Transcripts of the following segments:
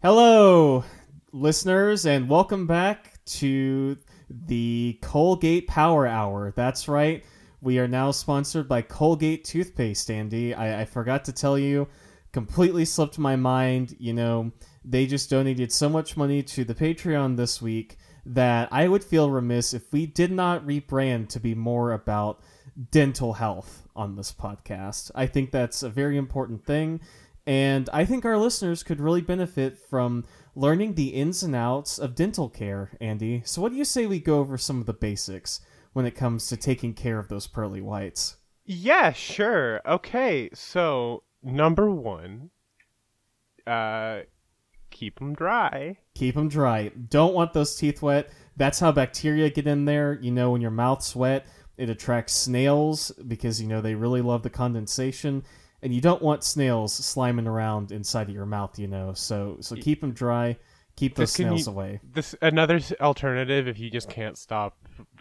Hello, listeners, and welcome back to the Colgate Power Hour. That's right. We are now sponsored by Colgate Toothpaste, Andi. I, I forgot to tell you, completely slipped my mind. You know, they just donated so much money to the Patreon this week that I would feel remiss if we did not rebrand to be more about dental health on this podcast. I think that's a very important thing. And I think our listeners could really benefit from learning the ins and outs of dental care, Andi. So, what do you say we go over some of the basics when it comes to taking care of those pearly whites? Yeah, sure. Okay, so number one, uh, keep them dry. Keep them dry. Don't want those teeth wet. That's how bacteria get in there. You know, when your mouth's wet, it attracts snails because, you know, they really love the condensation and you don't want snails sliming around inside of your mouth, you know. So so keep them dry, keep those snails you- away. This another alternative if you just can't stop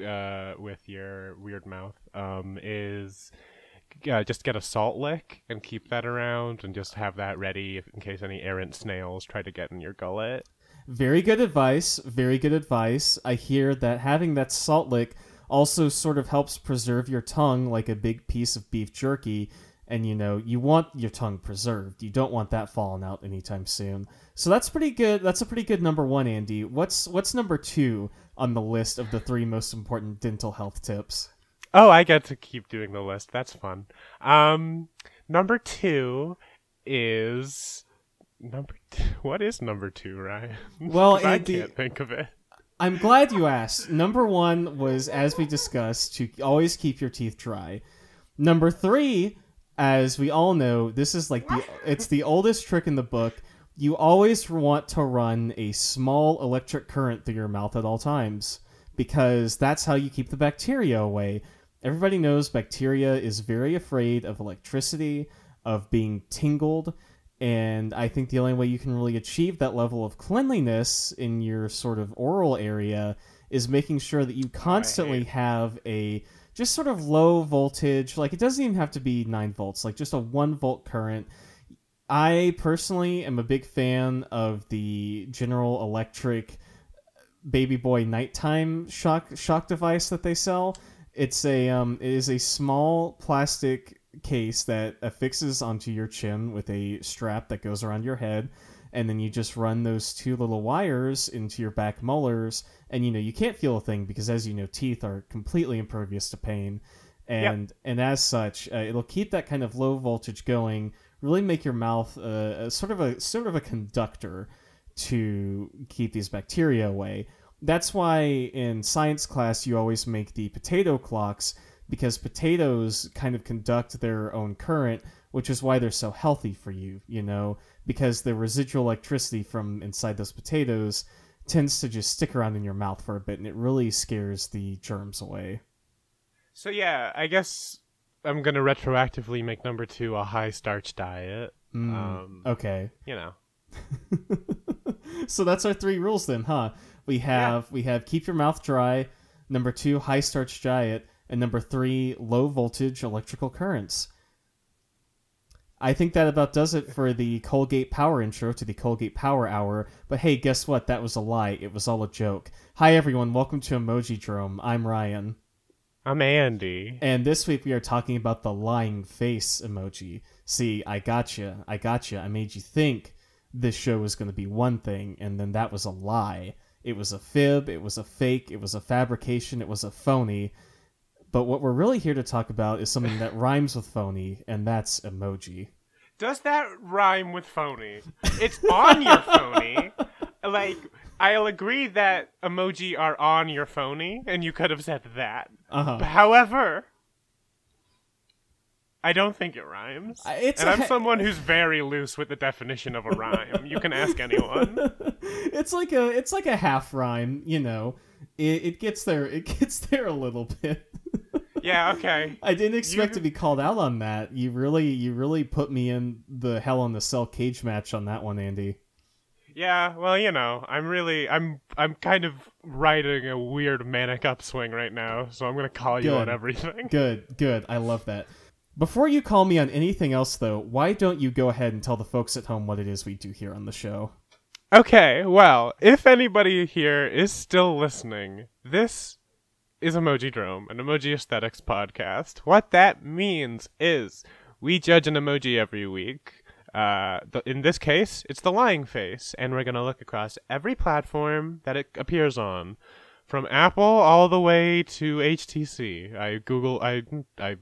uh, with your weird mouth um, is uh, just get a salt lick and keep that around and just have that ready in case any errant snails try to get in your gullet. Very good advice. Very good advice. I hear that having that salt lick also sort of helps preserve your tongue like a big piece of beef jerky. And you know, you want your tongue preserved. You don't want that falling out anytime soon. So that's pretty good. That's a pretty good number one, Andi. What's what's number two on the list of the three most important dental health tips? Oh, I get to keep doing the list. That's fun. Um, number two is number. What is number two, Ryan? Well, 'Cause I can't think of it. I'm glad you asked. Number one was, as we discussed, to always keep your teeth dry. Number three, as we all know, this is like the it's the oldest trick in the book. You always want to run a small electric current through your mouth at all times because that's how you keep the bacteria away. Everybody knows bacteria is very afraid of electricity, of being tingled, and I think the only way you can really achieve that level of cleanliness in your sort of oral area is making sure that you constantly have a just sort of low voltage, like it doesn't even have to be 9 volts, like just a 1 volt current. I personally am a big fan of the General Electric baby boy nighttime shock shock device that they sell. It's a um, it is a small plastic case that affixes onto your chin with a strap that goes around your head, and then you just run those two little wires into your back molars, and you know you can't feel a thing because, as you know, teeth are completely impervious to pain, and and as such, uh, it'll keep that kind of low voltage going. Really make your mouth uh, a, sort of a sort of a conductor to keep these bacteria away. That's why in science class you always make the potato clocks because potatoes kind of conduct their own current, which is why they're so healthy for you, you know, because the residual electricity from inside those potatoes tends to just stick around in your mouth for a bit and it really scares the germs away. So yeah, I guess I'm gonna retroactively make number two a high starch diet. Mm, Um, okay. You know, so that's our three rules then, huh? We have we have keep your mouth dry, number 2 high starch diet, and number 3 low voltage electrical currents. I think that about does it for the Colgate Power intro to the Colgate Power Hour. But hey, guess what? That was a lie. It was all a joke. Hi everyone, welcome to Emojidrome. I'm Ryan. I'm Andi. And this week we are talking about the lying face emoji. See, I gotcha. I gotcha. I made you think this show was going to be one thing, and then that was a lie. It was a fib, it was a fake, it was a fabrication, it was a phony. But what we're really here to talk about is something that rhymes with phony, and that's emoji. Does that rhyme with phony? It's on your phony. Like, I'll agree that emoji are on your phony, and you could have said that. Uh-huh. However, I don't think it rhymes. Uh, it's and I'm someone who's very loose with the definition of a rhyme. you can ask anyone. it's like a it's like a half rhyme, you know. It, it gets there it gets there a little bit. Yeah, okay. I didn't expect You- to be called out on that. You really, you really put me in the hell on the cell cage match on that one, Andi. Yeah, well, you know, I'm really, I'm, I'm kind of riding a weird manic upswing right now, so I'm gonna call you Good. on everything. Good, good. I love that. Before you call me on anything else, though, why don't you go ahead and tell the folks at home what it is we do here on the show? Okay, well, if anybody here is still listening, this is Emojidrome, an emoji aesthetics podcast. What that means is we judge an emoji every week. Uh, the, in this case, it's the lying face, and we're gonna look across every platform that it appears on, from Apple all the way to HTC. I Google, I, I,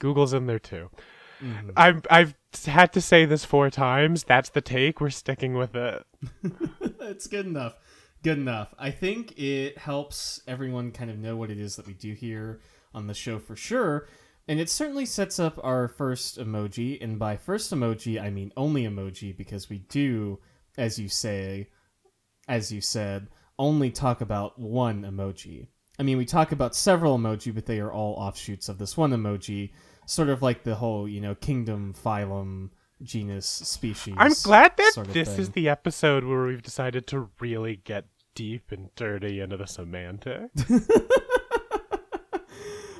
Google's in there too. Mhm. I've I've had to say this four times. That's the take. We're sticking with it. it's good enough. Good enough. I think it helps everyone kind of know what it is that we do here on the show for sure. And it certainly sets up our first emoji. And by first emoji, I mean only emoji because we do, as you say, as you said, only talk about one emoji. I mean, we talk about several emoji, but they are all offshoots of this one emoji. Sort of like the whole, you know, kingdom, phylum, genus, species. I'm glad that sort of this is the episode where we've decided to really get deep and dirty into the semantics.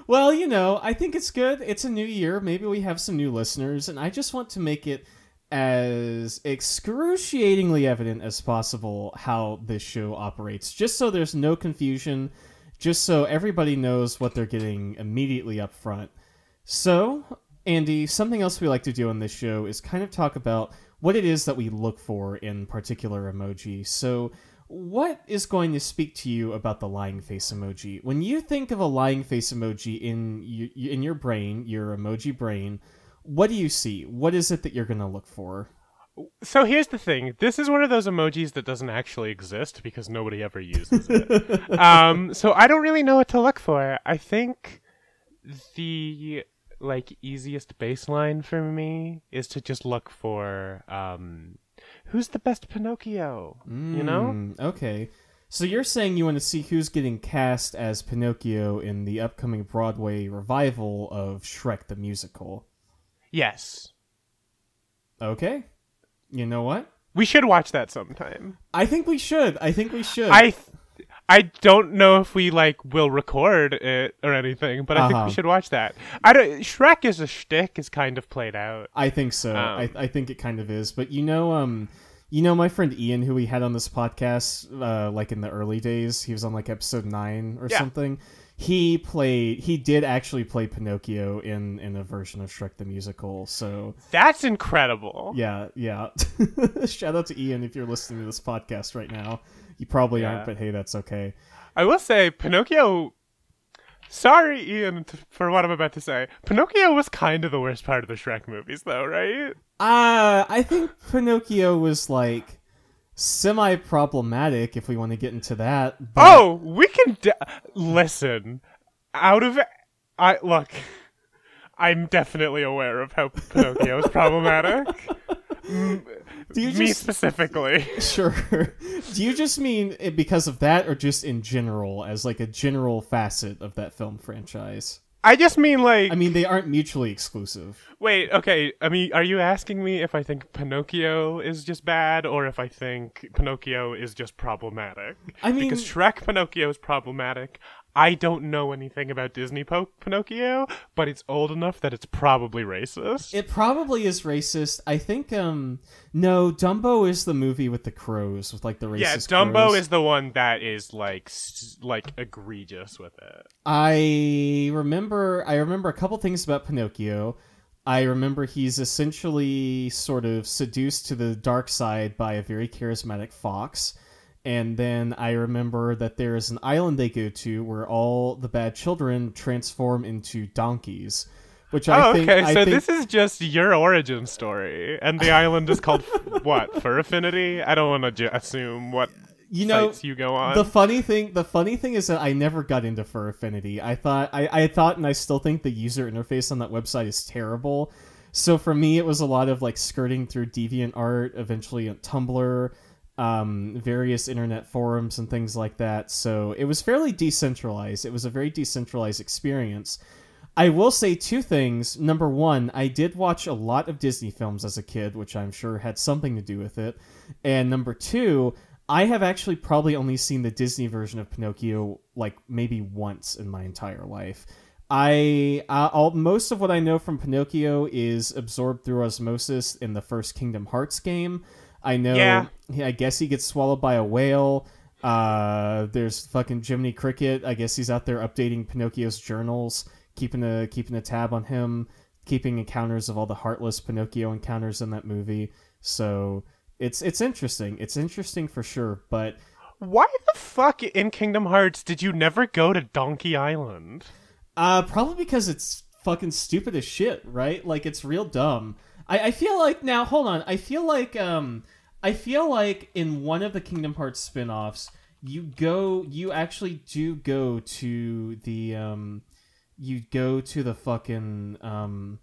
Well, you know, I think it's good. It's a new year. Maybe we have some new listeners, and I just want to make it as excruciatingly evident as possible how this show operates, just so there's no confusion, just so everybody knows what they're getting immediately up front. So, Andi, something else we like to do on this show is kind of talk about what it is that we look for in particular emoji. So, what is going to speak to you about the lying face emoji? When you think of a lying face emoji in you, in your brain, your emoji brain, what do you see? What is it that you're going to look for? so here's the thing. This is one of those emojis that doesn't actually exist because nobody ever uses it. um, so I don't really know what to look for. I think the like easiest baseline for me is to just look for um, who's the best Pinocchio. You know? Mm, Okay. So you're saying you want to see who's getting cast as Pinocchio in the upcoming Broadway revival of Shrek the Musical. Yes. Okay. You know what? We should watch that sometime. I think we should. I think we should. I th- I don't know if we like will record it or anything, but I think Uh-huh. we should watch that. I don't. Shrek is a shtick is kind of played out. I think so. I, Um, I think it kind of is. But you know, um, you know, my friend Ian, who we had on this podcast, uh, like in the early days, he was on like episode nine or Yeah. something. He played. He did actually play Pinocchio in in a version of Shrek the musical. So That's incredible. yeah, yeah. Shout out to Ian if you're listening to this podcast right now. You probably Yeah. aren't, but hey, that's okay. I will say Pinocchio. Sorry, Ian, t- for what I'm about to say. Pinocchio was kind of the worst part of the Shrek movies, though, right? Uh, I think Pinocchio was like semi problematic if we want to get into that. but- Oh, we can de- listen. Out of I look, I'm definitely aware of how Pinocchio is problematic. Do you Me just- specifically. Sure. Do you just mean it because of that, or just in general, as like a general facet of that film franchise? I just mean like I mean, they aren't mutually exclusive. Wait, okay. I mean, are you asking me if I think Pinocchio is just bad or if I think Pinocchio is just problematic? I mean- because Shrek Pinocchio is problematic. I don't know anything about Disney po- Pinocchio, but it's old enough that it's probably racist. It probably is racist. I think. Um, no, Dumbo is the movie with the crows, with like the racist. yeah, Dumbo crows. is the one that is like like egregious with it. I remember I remember a couple things about Pinocchio. I remember he's essentially sort of seduced to the dark side by a very charismatic fox. And then I remember that there is an island they go to where all the bad children transform into donkeys. Which I oh, think okay. I So think, this is just your origin story, and the island is called what? Fur Affinity? I don't want to ju- assume what you know sites you go on. The funny thing, the funny thing is that I never got into Fur Affinity. I thought, I, I thought, and I still think the user interface on that website is terrible. So for me, it was a lot of like skirting through DeviantArt, eventually on Tumblr, um, various internet forums and things like that. So it was fairly decentralized. It was a very decentralized experience. I will say two things. Number one, I did watch a lot of Disney films as a kid, which I'm sure had something to do with it. And number two, I have actually probably only seen the Disney version of Pinocchio like maybe once in my entire life. I uh, all, most of what I know from Pinocchio is absorbed through osmosis in the first Kingdom Hearts game. I know. Yeah. I guess he gets swallowed by a whale. Uh, there's fucking Jiminy Cricket. I guess he's out there updating Pinocchio's journals, keeping a keeping a tab on him, keeping encounters of all the heartless Pinocchio encounters in that movie. So it's it's interesting. It's interesting for sure. But Why the fuck in Kingdom Hearts did you never go to Donkey Island? Uh, probably because it's fucking stupid as shit, right? Like it's real dumb. I, I feel like now, hold on. I feel like um, I feel like in one of the Kingdom Hearts spin-offs, you go, you actually do go to the um, you go to the fucking um,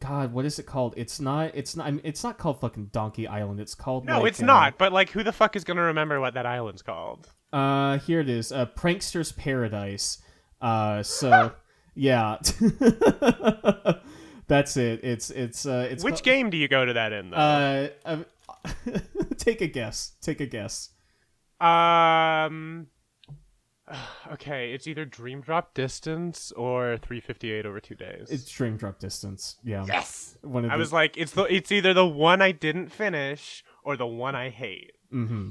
God, what is it called? It's not. It's not. I mean, it's not called fucking Donkey Island. It's called. No, like, it's uh, not. But like, who the fuck is gonna remember what that island's called? Uh, here it is. Uh, Prankster's Paradise. Uh, so yeah, that's it. It's it's uh, it's Which called- game do you go to that in? Though? Uh, uh, take a guess. Take a guess. Um. Okay, it's either Dream Drop Distance or 358 over two days. It's Dream Drop Distance. Yeah. yes. One of I the, was like, it's the it's either the one I didn't finish or the one I hate. mm-hmm.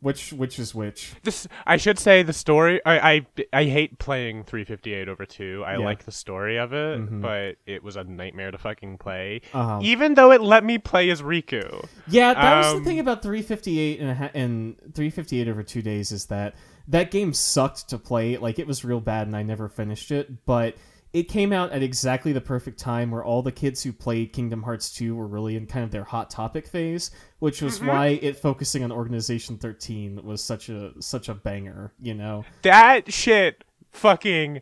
Which which is which? This I should say the story. I I, I hate playing 358 over two. I Yeah. like the story of it, Mhm. but it was a nightmare to fucking play. Uh-huh. Even though it let me play as Riku. Yeah, that was Um, the thing about 358 and, a ha- and 358 over two days is that that game sucked to play. Like it was real bad, and I never finished it. But it came out at exactly the perfect time where all the kids who played Kingdom Hearts 2 were really in kind of their hot topic phase, which was mm-hmm. why it focusing on Organization 13 was such a such a banger. You know? That shit fucking.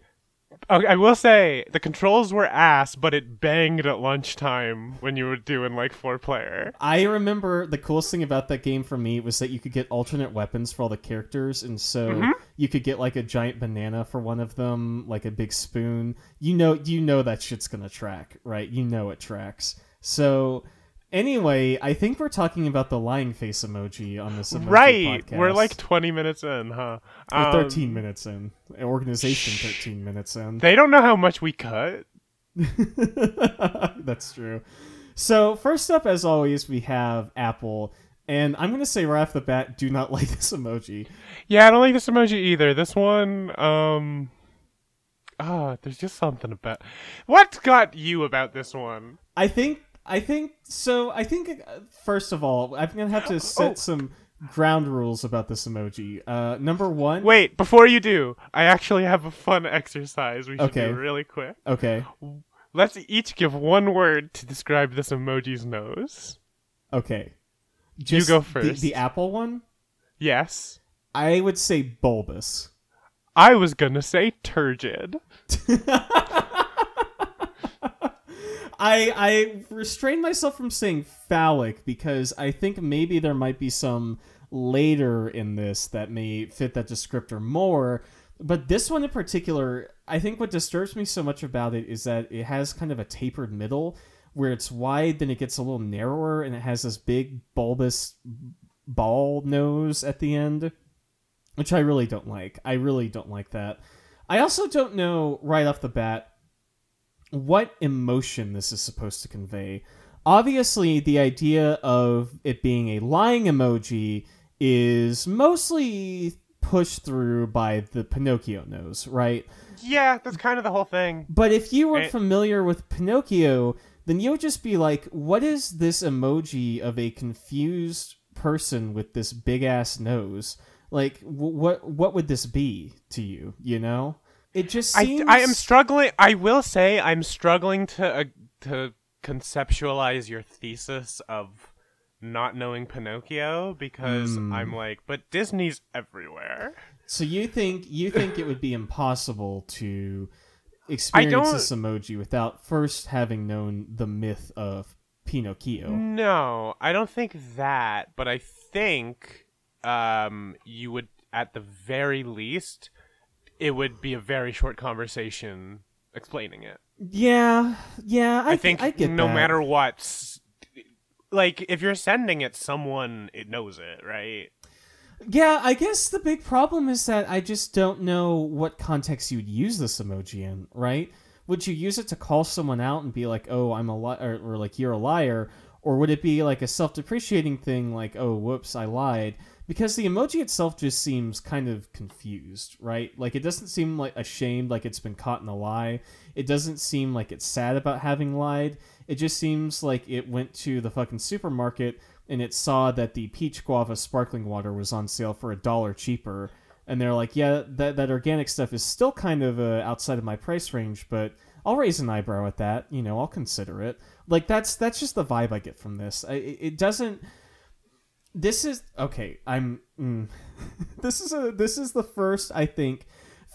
Okay, I will say the controls were ass, but it banged at lunchtime when you were doing like four player. I remember the coolest thing about that game for me was that you could get alternate weapons for all the characters, and so mm-hmm. you could get like a giant banana for one of them, like a big spoon. You know, you know that shit's gonna track, right? You know it tracks. So anyway, I think we're talking about the lying face emoji on this emoji Right, podcast. we're like twenty minutes in, huh? We're Um, 13 minutes in. Organization 13 minutes in. They don't know how much we cut. That's true. So first up, as always, we have Apple, and I'm gonna say right off the bat, do not like this emoji. Yeah, I don't like this emoji either. This one, um, ah, there's just something about. What got you about this one? I think, I think so. I think uh, first of all, I'm gonna have to set Oh. some ground rules about this emoji. Uh, number one. Wait, before you do, I actually have a fun exercise we should Okay. do really quick. Okay. Let's each give one word to describe this emoji's nose. Okay. Just go the- first. The, Apple one. Yes. I would say bulbous. I was gonna say turgid. I I restrained myself from saying phallic because I think maybe there might be some later in this that may fit that descriptor more. But this one in particular, I think what disturbs me so much about it is that it has kind of a tapered middle where it's wide, then it gets a little narrower, and it has this big bulbous ball nose at the end, which I really don't like. I really don't like that. I also don't know right off the bat what emotion this is supposed to convey. Obviously, the idea of it being a lying emoji is mostly pushed through by the Pinocchio nose, right? Yeah, that's kind of the whole thing. But if you were Eh. familiar with Pinocchio, then you would just be like, what is this emoji of a confused person with this big ass nose? Like, wh- what what would this be to you? You know, it just I, seems. I am struggling. I will say I'm struggling to uh, to conceptualize your thesis of not knowing Pinocchio because Hmm. I'm like, but Disney's everywhere. So you think you think it would be impossible to experience this emoji without first having known the myth of Pinocchio? No, I don't think that, but I think um, you would, at the very least, it would be a very short conversation explaining it. Yeah, yeah. I, I, think I no that. matter what, like if you're sending it, someone it knows it, right? Yeah, I guess the big problem is that I just don't know what context you'd use this emoji in, right? Would you use it to call someone out and be like, "Oh, I'm a liar," or, or like "You're a liar," or would it be like a self-depreciating thing like oh whoops i lied because the emoji itself just seems kind of confused right? Like it doesn't seem like ashamed like it's been caught in a lie. It doesn't seem like it's sad about having lied. It just seems like it went to the fucking supermarket and it saw that the peach guava sparkling water was on sale for a dollar cheaper. And they're like yeah that, that organic stuff is still kind of uh, outside of my price range but i'll raise an eyebrow at that you know i'll consider it. Like that's that's just the vibe i get from this. I, it it doesn't this is okay i'm mm, this is a this is the first i think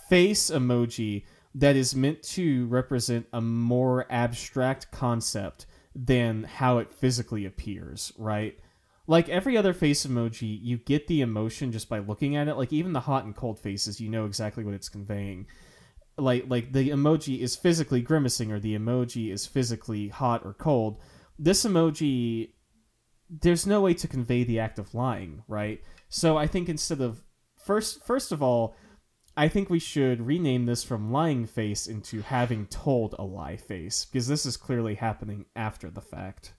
face emoji that is meant to represent a more abstract concept than how it physically appears right? Like every other face emoji you get the emotion just by looking at it. Like even the hot and cold faces you know exactly what it's conveying. Like like the emoji is physically grimacing or the emoji is physically hot or cold. This emoji there's no way to convey the act of lying right so i think instead of first first of all i think we should rename this from lying face into having told a lie face because this is clearly happening after the fact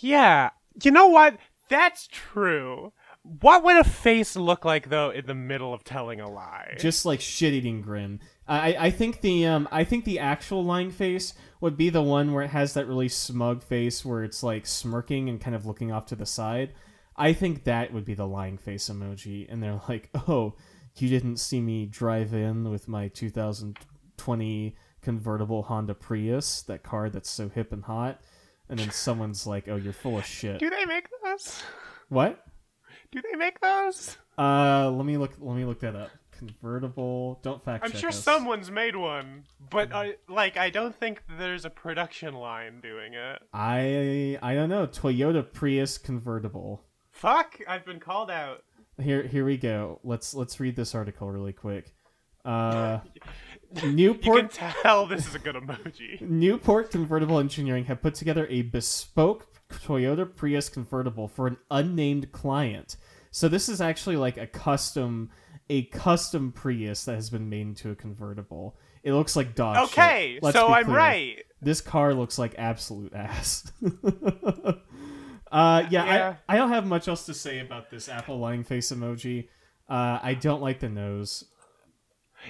Yeah. You know what? That's true. What would a face look like though in the middle of telling a lie? just like shit-eating grin. I I think the um I think the actual lying face would be the one where it has that really smug face where it's like smirking and kind of looking off to the side. I think that would be the lying face emoji, and they're like, "Oh, you didn't see me drive in with my 2020 convertible Honda Prius, that car that's so hip and hot." And then someone's like, "Oh, you're full of shit." Do they make those? What? Do they make those? Uh, let me look. Let me look that up. Convertible. Don't fact I'm sure us. someone's made one, but I like I don't think there's a production line doing it. I I don't know. Toyota Prius convertible. Fuck, I've been called out. Here here we go. Let's let's read this article really quick. Uh, You can tell this is a good emoji. Newport Convertible Engineering have put together a bespoke Toyota Prius convertible for an unnamed client. So this is actually like a custom a custom Prius that has been made into a convertible. It looks like dog. Okay, so I'm clear. right. This car looks like absolute ass. uh, yeah, Yeah. I, I don't have much else to say about this Apple lying face emoji. Uh, I don't like the nose.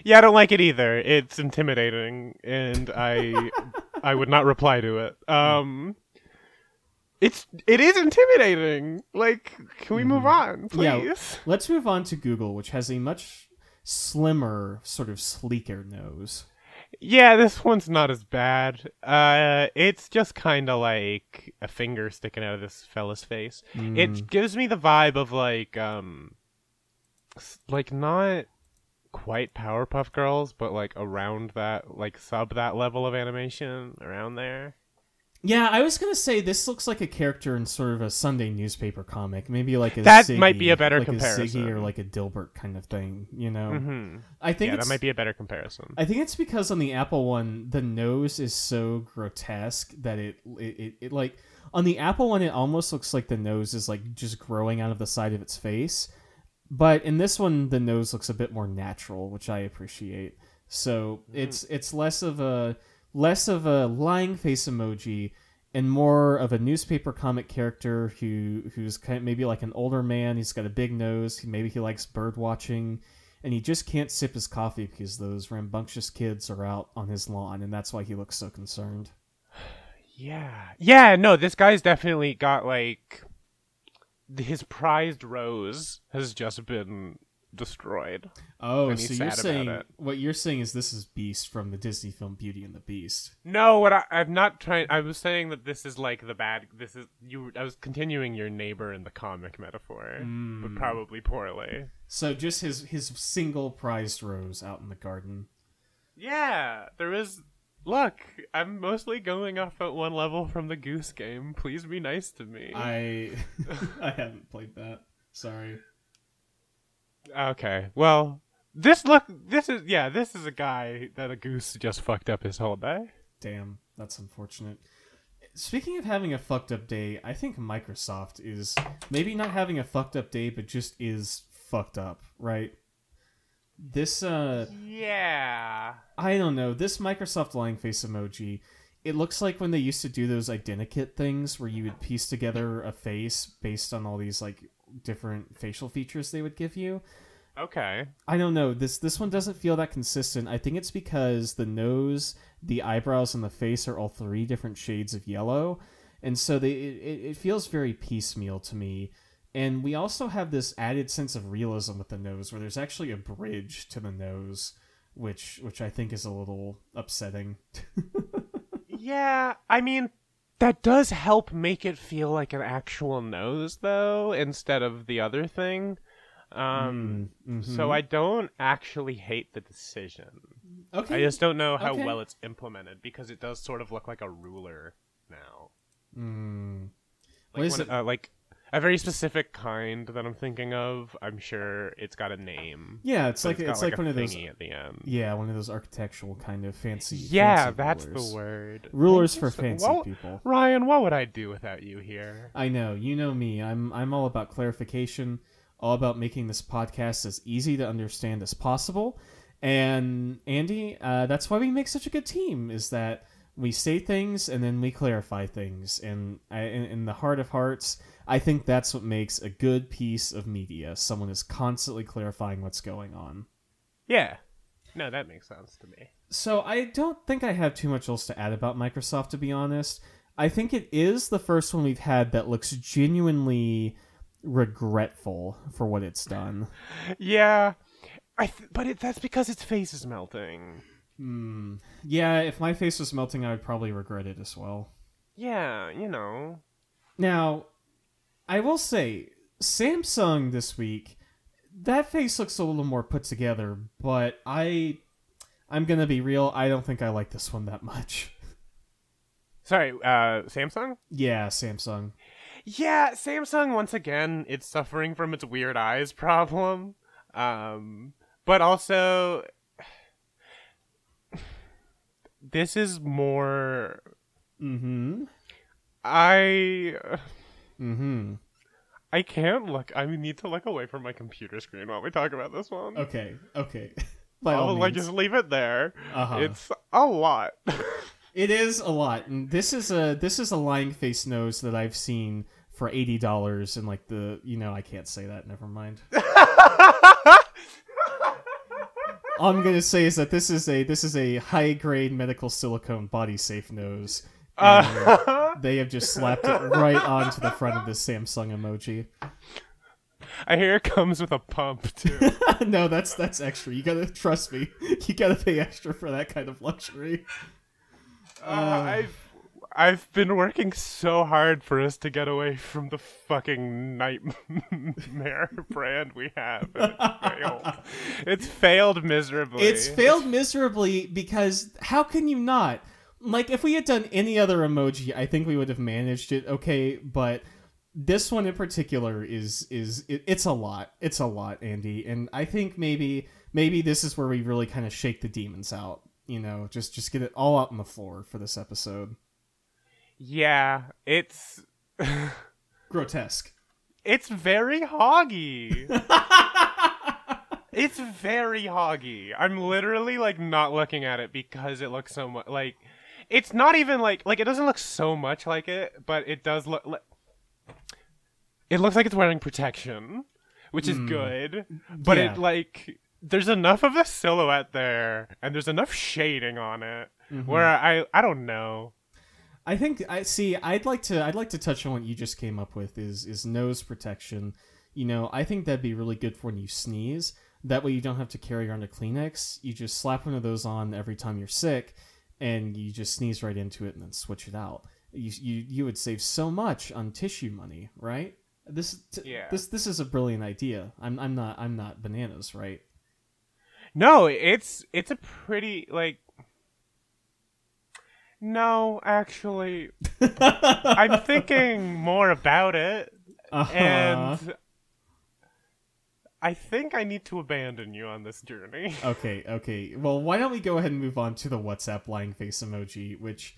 Yeah, I don't like it either. It's intimidating, and I I would not reply to it. Um, it's it is intimidating. Like, can we move on, please? Yeah. Let's move on to Google, which has a much slimmer, sort of sleeker nose. Yeah, this one's not as bad. Uh, it's just kind of like a finger sticking out of this fella's face. Mm. It gives me the vibe of like um, like not quite Powerpuff Girls, but like around that, like sub that level of animation around there. Yeah, I was gonna say this looks like a character in sort of a Sunday newspaper comic, maybe like a That Ziggy, might be a better like A Ziggy comparison. or like a Dilbert kind of thing. You know, hmm I think Yeah, that might be a better comparison. I think it's because on the Apple one, the nose is so grotesque that it, it, it, it like on the Apple one, it almost looks like the nose is like just growing out of the side of its face. But in this one, the nose looks a bit more natural, which I appreciate. So it's it's less of a less of a lying face emoji and more of a newspaper comic character who who's kind of maybe like an older man. He's got a big nose. Maybe he likes bird watching and he just can't sip his coffee because those rambunctious kids are out on his lawn, and that's why he looks so concerned. Yeah. Yeah, no, this guy's definitely got like his prized rose has just been destroyed. Oh, so you're saying what you're saying is this is Beast from the Disney film Beauty and the Beast. No, what I, I'm not trying. I was saying that this is like the bad. This is you. I was continuing your neighbor in the comic metaphor, Mm. but probably poorly. So just his his single prized rose out in the garden. Yeah, there is. Look, I'm mostly going off at one level from the Goose Game. Please be nice to me. I I haven't played that. Sorry. Okay, well, this look. This is yeah. This is a guy that a goose just fucked up his whole day. Damn, that's unfortunate. Speaking of having a fucked up day, I think Microsoft is maybe not having a fucked up day, but just is fucked up, right? This uh Yeah. I don't know. This Microsoft lying face emoji it looks like when they used to do those identikit things where you would piece together a face based on all these like different facial features they would give you. Okay. I don't know. This this one doesn't feel that consistent. I think it's because the nose, the eyebrows, and the face are all three different shades of yellow, and so they it, it feels very piecemeal to me. And we also have this added sense of realism with the nose, where there's actually a bridge to the nose, which which I think is a little upsetting. Yeah, I mean, that does help make it feel like an actual nose, though, instead of the other thing. Um, Mm, So mhm. I don't actually hate the decision. okay. I just don't know how Okay. well it's implemented because it does sort of look like a ruler now. Mm. Like, What is one- it? Uh, like a very specific kind that I'm thinking of. I'm sure it's got a name. Yeah, it's but like got, it's like, a one of those. at the end. Yeah, one of those architectural kind of fancy. Yeah, fancy that's rulers. the word. Rulers for So- fancy well, people. Ryan, what would I do without you here? I know, you know me. I'm I'm all about clarification, all about making this podcast as easy to understand as possible. And Andi, uh, that's why we make such a good team. Is that we say things and then we clarify things. And I, in, in the heart of hearts, I think that's what makes a good piece of media. Someone is constantly clarifying what's going on. Yeah. No, that makes sense to me. So I don't think I have too much else to add about Microsoft, to be honest. I think it is the first one we've had that looks genuinely regretful for what it's done. Yeah. I th- but it, that's because its face is melting. Hmm. Yeah, if my face was melting, I would probably regret it as well. Yeah, you know. Now, I will say, Samsung this week, that face looks a little more put together, but I. I'm gonna be real, I don't think I like this one that much. Sorry, uh, Samsung? yeah, Samsung. Yeah, Samsung once again, it's suffering from its weird eyes problem. Um, but also this is more Mm-hmm. I Mm-hmm. I can't look. I need to look away from my computer screen while we talk about this one. Okay, okay. By I'll like means. just leave it there. Uh-huh. It's a lot. It is a lot. And this is a this is a lying face nose that I've seen for eighty dollars and like the you know, I can't say that, never mind. All I'm gonna say is that this is a this is a high grade medical silicone body safe nose. Uh, they have just slapped it right onto the front of this Samsung emoji. I hear it comes with a pump too. no, that's that's extra. You gotta trust me. You gotta pay extra for that kind of luxury. Uh, I've I've been working so hard for us to get away from the fucking nightmare brand we have. And it's failed. It's failed miserably. It's failed miserably because how can you not? Like if we had done any other emoji, I think we would have managed it okay, but this one in particular is is it, it's a lot. It's a lot, Andi, and I think maybe maybe this is where we really kind of shake the demons out. You know, just just get it all out on the floor for this episode. Yeah, it's Grotesque. it's very hoggy. it's very hoggy. I'm literally like not looking at it because it looks so much like it's not even like like it doesn't look so much like it, but it does look like it looks like it's wearing protection, which is hmm. good. Mm, but Yeah. it like there's enough of a silhouette there and there's enough shading on it mm-hmm. where I I don't know. I think I see. I'd like to. I'd like to touch on what you just came up with. Is is nose protection? You know, I think that'd be really good for when you sneeze. That way, you don't have to carry around a Kleenex. You just slap one of those on every time you're sick, and you just sneeze right into it and then switch it out. You you, you would save so much on tissue money, right? This t- Yeah. this this is a brilliant idea. I'm I'm not I'm not bananas, right? No, it's it's a pretty like No, actually I'm thinking more about it Uh-huh. and I think I need to abandon you on this journey. Okay, okay. Well, why don't we go ahead and move on to the WhatsApp lying face emoji, which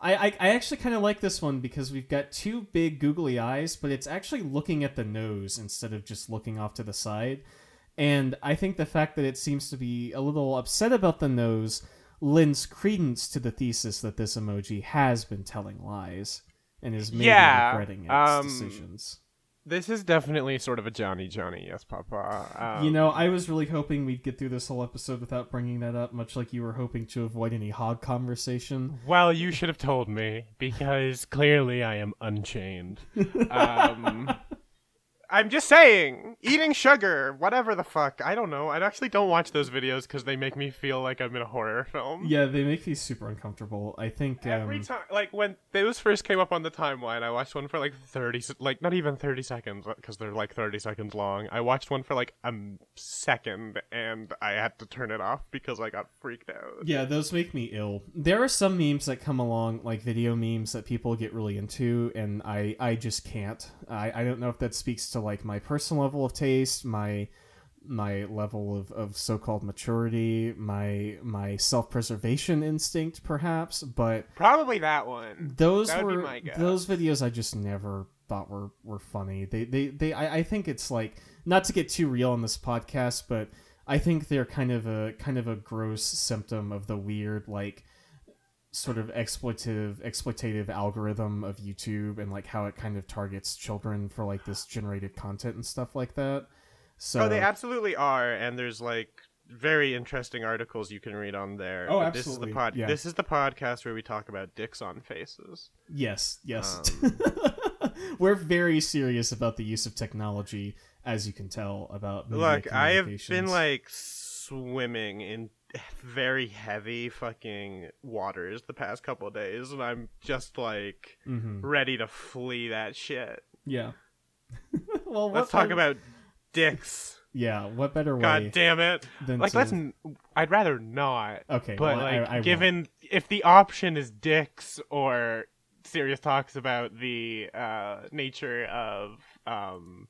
I I, I actually kind of like this one because we've got two big googly eyes, but it's actually looking at the nose instead of just looking off to the side. And I think the fact that it seems to be a little upset about the nose lends credence to the thesis that this emoji has been telling lies and is maybe Yeah, regretting its um, decisions. This is definitely sort of a Johnny Johnny, yes, Papa. Um, you know, I was really hoping we'd get through this whole episode without bringing that up, much like you were hoping to avoid any hog conversation. Well, you should have told me because clearly I am unchained. Um, I'm just saying, eating sugar, whatever the fuck. I don't know. I actually don't watch those videos because they make me feel like I'm in a horror film. Yeah, they make me super uncomfortable. I think Every um, time, like when those first came up on the timeline, I watched one for like thirty, like not even thirty seconds, because they're like thirty seconds long. I watched one for like a second, and I had to turn it off because I got freaked out. Yeah, those make me ill. There are some memes that come along, like video memes that people get really into, and I, I just can't. I, I don't know if that speaks to like my personal level of taste, my my level of, of so-called maturity, my my self-preservation instinct, perhaps. But Probably that one. those That were those videos I just never thought were were funny. They they they I, I think it's like not to get too real on this podcast, but I think they're kind of a kind of a gross symptom of the weird like sort of exploitative exploitative algorithm of YouTube and like how it kind of targets children for like this generated content and stuff like that. So Oh, they absolutely are, and there's like very interesting articles you can read on there. Oh, But This is absolutely, the pod. yeah. This is the podcast where we talk about dicks on faces. Yes, yes. Um, We're very serious about the use of technology, as you can tell about. Look, I have been like swimming in very heavy fucking waters the past couple of days, and I'm just like Mhm. ready to flee that shit. Yeah. well, Let's talk better- about dicks. Yeah, what better way God damn it! than Like, to... let's. I'd rather not. Okay, But well, like, I, I won't. given if the option is dicks or serious talks about the uh, nature of um,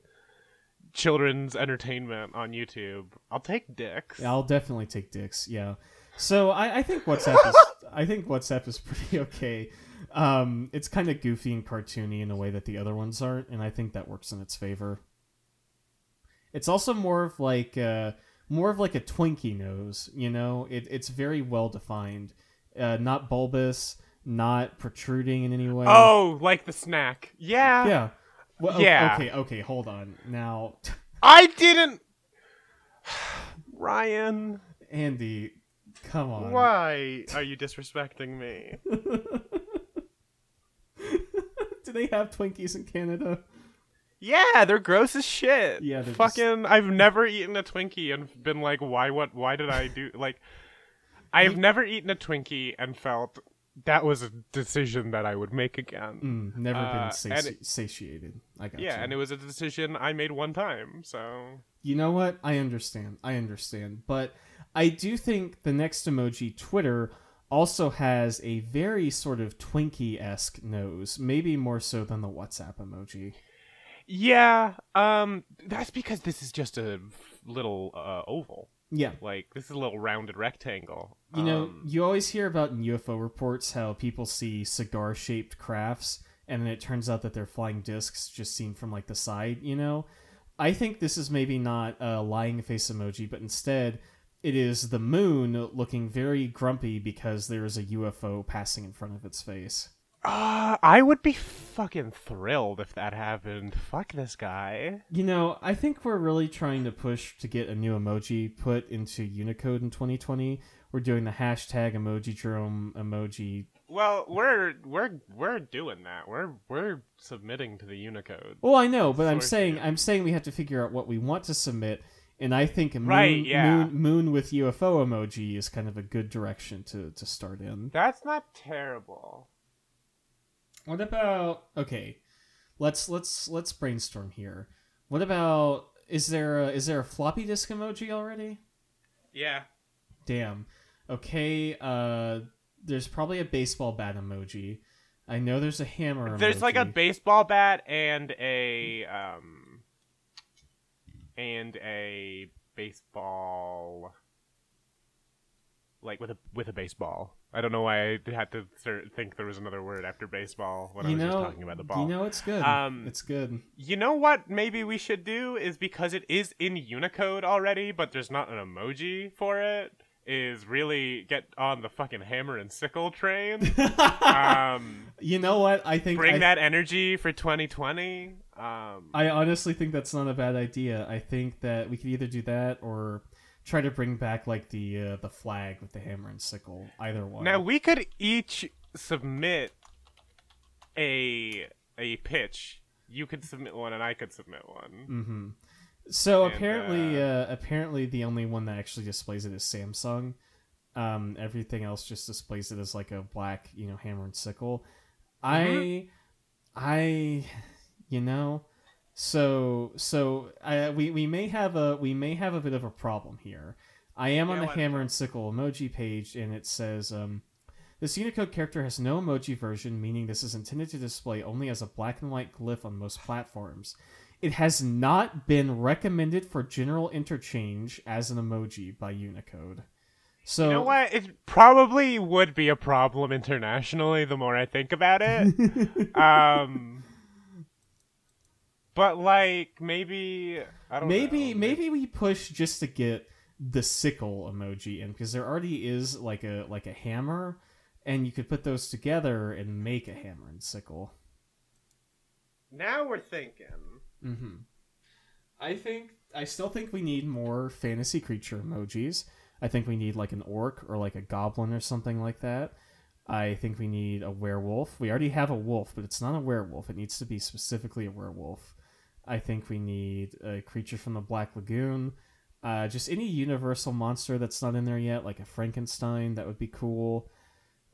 children's entertainment on YouTube, I'll take dicks. I'll definitely take dicks. Yeah. So I, I think WhatsApp is I think WhatsApp is pretty okay. Um, it's kind of goofy and cartoony in a way that the other ones aren't, and I think that works in its favor. It's also more of like uh, more of like a Twinkie nose. You know, it, it's very well defined, uh, not bulbous, not protruding in any way. Oh, like the snack. Yeah. yeah. Well, Yeah. Okay. Okay. Hold on. Now, I didn't. Ryan, Andi, come on. why are you disrespecting me? Do they have Twinkies in Canada? Yeah, they're gross as shit. Yeah, they're fucking. I've never eaten a Twinkie and been like, why? What? Why did I do? Like, I have never eaten a Twinkie and felt that was a decision that I would make again. Mm, never Uh, been sati- it- satiated. I got yeah, you. and it was a decision I made one time. So You know what? I understand. I understand. But I do think the next emoji, Twitter, also has a very sort of Twinkie esque nose, maybe more so than the WhatsApp emoji. yeah, um, that's because this is just a little uh, oval. Yeah. Like this is a little rounded rectangle. You know, Um, you always hear about in UFO reports how people see cigar shaped crafts and then it turns out that they're flying discs just seen from like the side, you know? I think this is maybe not a lying face emoji, but instead it is the moon looking very grumpy because there is a UFO passing in front of its face. Uh, I would be fucking thrilled if that happened. Fuck this guy. You know, I think we're really trying to push to get a new emoji put into Unicode in 2020. We're doing the hashtag Emojidrome emoji Well, we're we're we're doing that. We're we're submitting to the Unicode. Well, I know, but I'm saying. I'm saying we have to figure out what we want to submit, and I think moon, Right, yeah. moon, moon with UFO emoji is kind of a good direction to to start in. That's not terrible. What about okay? Let's let's let's brainstorm here. What about is there a, is there a floppy disk emoji already? Yeah. Damn. Okay. Uh, there's probably a baseball bat emoji. I know there's a hammer. There's like a baseball bat and a um and a baseball like with a with a baseball. I don't know why I had to think there was another word after baseball when you I was know, just talking about the ball. You know, it's good. Um, it's good. You know what maybe we should do is because it is in Unicode already, but there's not an emoji for it. is really get on the fucking hammer and sickle train. um, you know what? I think bring I, that energy for 2020. Um, I honestly think that's not a bad idea. I think that we could either do that or try to bring back like the uh, the flag with the hammer and sickle. Either one. now we could each submit a a pitch. You could submit one, and I could submit one. Mm-hmm. So And, apparently, uh, apparently the only one that actually displays it is Samsung. Um, everything else just displays it as like a black, you know, hammer and sickle. Mm-hmm. I, I, you know, so so I, we we may have a we may have a bit of a problem here. I am on the what- hammer and sickle emoji page, and it says um. This Unicode character has no emoji version, meaning this is intended to display only as a black and white glyph on most platforms. It has not been recommended for general interchange as an emoji by Unicode. So You know what? It probably would be a problem internationally. The more I think about it, um, but like maybe I don't maybe know. maybe we push just to get the sickle emoji in because there already is like a like a hammer, and you could put those together and make a hammer and sickle. now we're thinking. Mm-hmm. I think I still think we need more fantasy creature emojis. I think we need like an orc or like a goblin or something like that. I think we need a werewolf. We already have a wolf, but it's not a werewolf. It needs to be specifically a werewolf. I think we need a creature from the Black Lagoon. Uh, just any universal monster that's not in there yet, like a Frankenstein, that would be cool.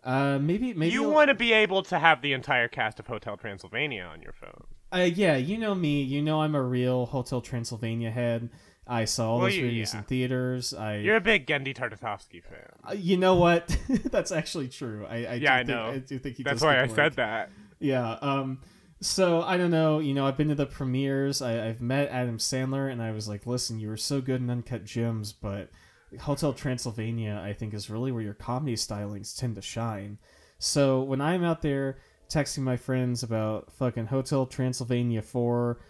Uh, maybe maybe you want to be able to have the entire cast of Hotel Transylvania on your phone. Uh, yeah, you know me. You know I'm a real Hotel Transylvania head. I saw all Well, those you- videos yeah. in theaters. I, You're a big Genndy Tartakovsky fan. Uh, you know what? That's actually true. I, I Yeah, do I think, know. I do think he That's why I work. said that. Yeah. Um. So I don't know. You know, I've been to the premieres. I, I've met Adam Sandler, and I was like, "Listen, you were so good in Uncut Gems, but Hotel Transylvania, I think, is really where your comedy stylings tend to shine." So when I'm out there texting my friends about fucking Hotel Transylvania Four,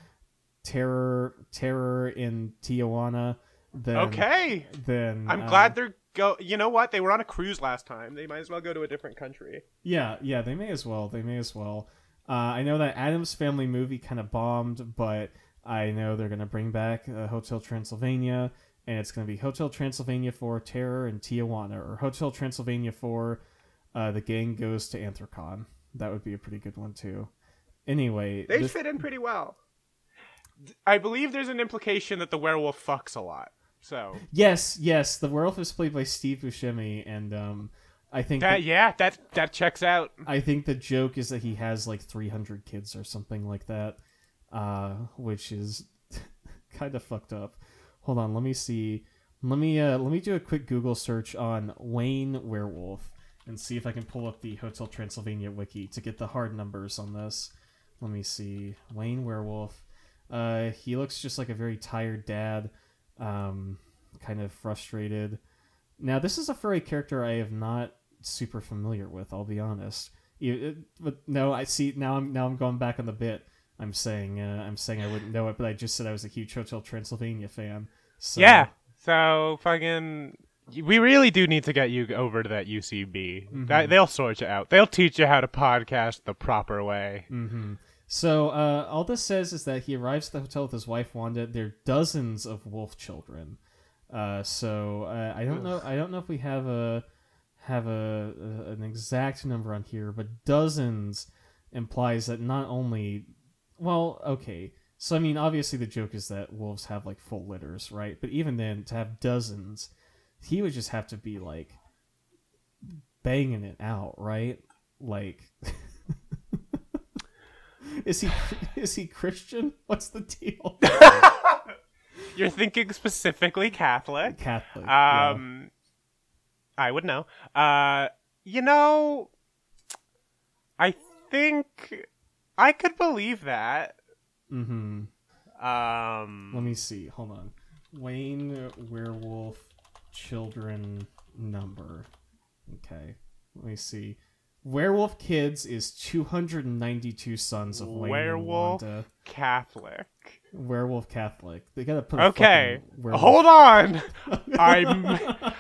Terror, Terror in Tijuana, then Okay, then I'm uh, glad they're go. You know what? They were on a cruise last time. They might as well go to a different country. Yeah, yeah, they may as well. They may as well. Uh, I know that Addams Family movie kind of bombed, but I know they're going to bring back uh, Hotel Transylvania, and it's going to be Hotel Transylvania for Terror in Tijuana, or Hotel Transylvania for uh, The Gang Goes to Anthrocon. That would be a pretty good one, too. Anyway, They this- fit in pretty well. I believe there's an implication that the werewolf fucks a lot. So yes, yes, the werewolf is played by Steve Buscemi, and um, I think that that- yeah, that that checks out. I think the joke is that he has like 300 kids or something like that, uh, which is kind of fucked up. Hold on, let me see. Let me uh, let me do a quick Google search on Wayne Werewolf and see if I can pull up the Hotel Transylvania wiki to get the hard numbers on this. Let me see. Wayne Werewolf. Uh, he looks just like a very tired dad, um, kind of frustrated. Now, this is a furry character I have not super familiar with. I'll be honest. You, it, but no, I see now. I'm now I'm going back on the bit. I'm saying uh, I'm saying I wouldn't know it, but I just said I was a huge Hotel Transylvania fan. So, Yeah. So fucking. We really do need to get you over to that UCB. That, they'll sort you out. They'll teach you how to podcast the proper way. hmm So uh, all this says is that he arrives at the hotel with his wife Wanda. There are dozens of wolf children. Uh, so uh, I don't know. I don't know if we have a have a, a an exact number on here, but dozens implies that not only. Well, okay. So I mean, obviously the joke is that wolves have like full litters, right? But even then, to have dozens, he would just have to be like banging it out, right? Like. Is he is he Christian? What's the deal? You're thinking specifically Catholic. Catholic. yeah. Um, I would know. Uh, you know, I think I could believe that. Mm-hmm. Um, Let me see. Hold on. Wayne werewolf children number. Okay. Let me see. Werewolf Kids is 292 sons of Wayne Werewolf and Wanda. Catholic. Werewolf Catholic. They gotta put. A Okay, hold on. I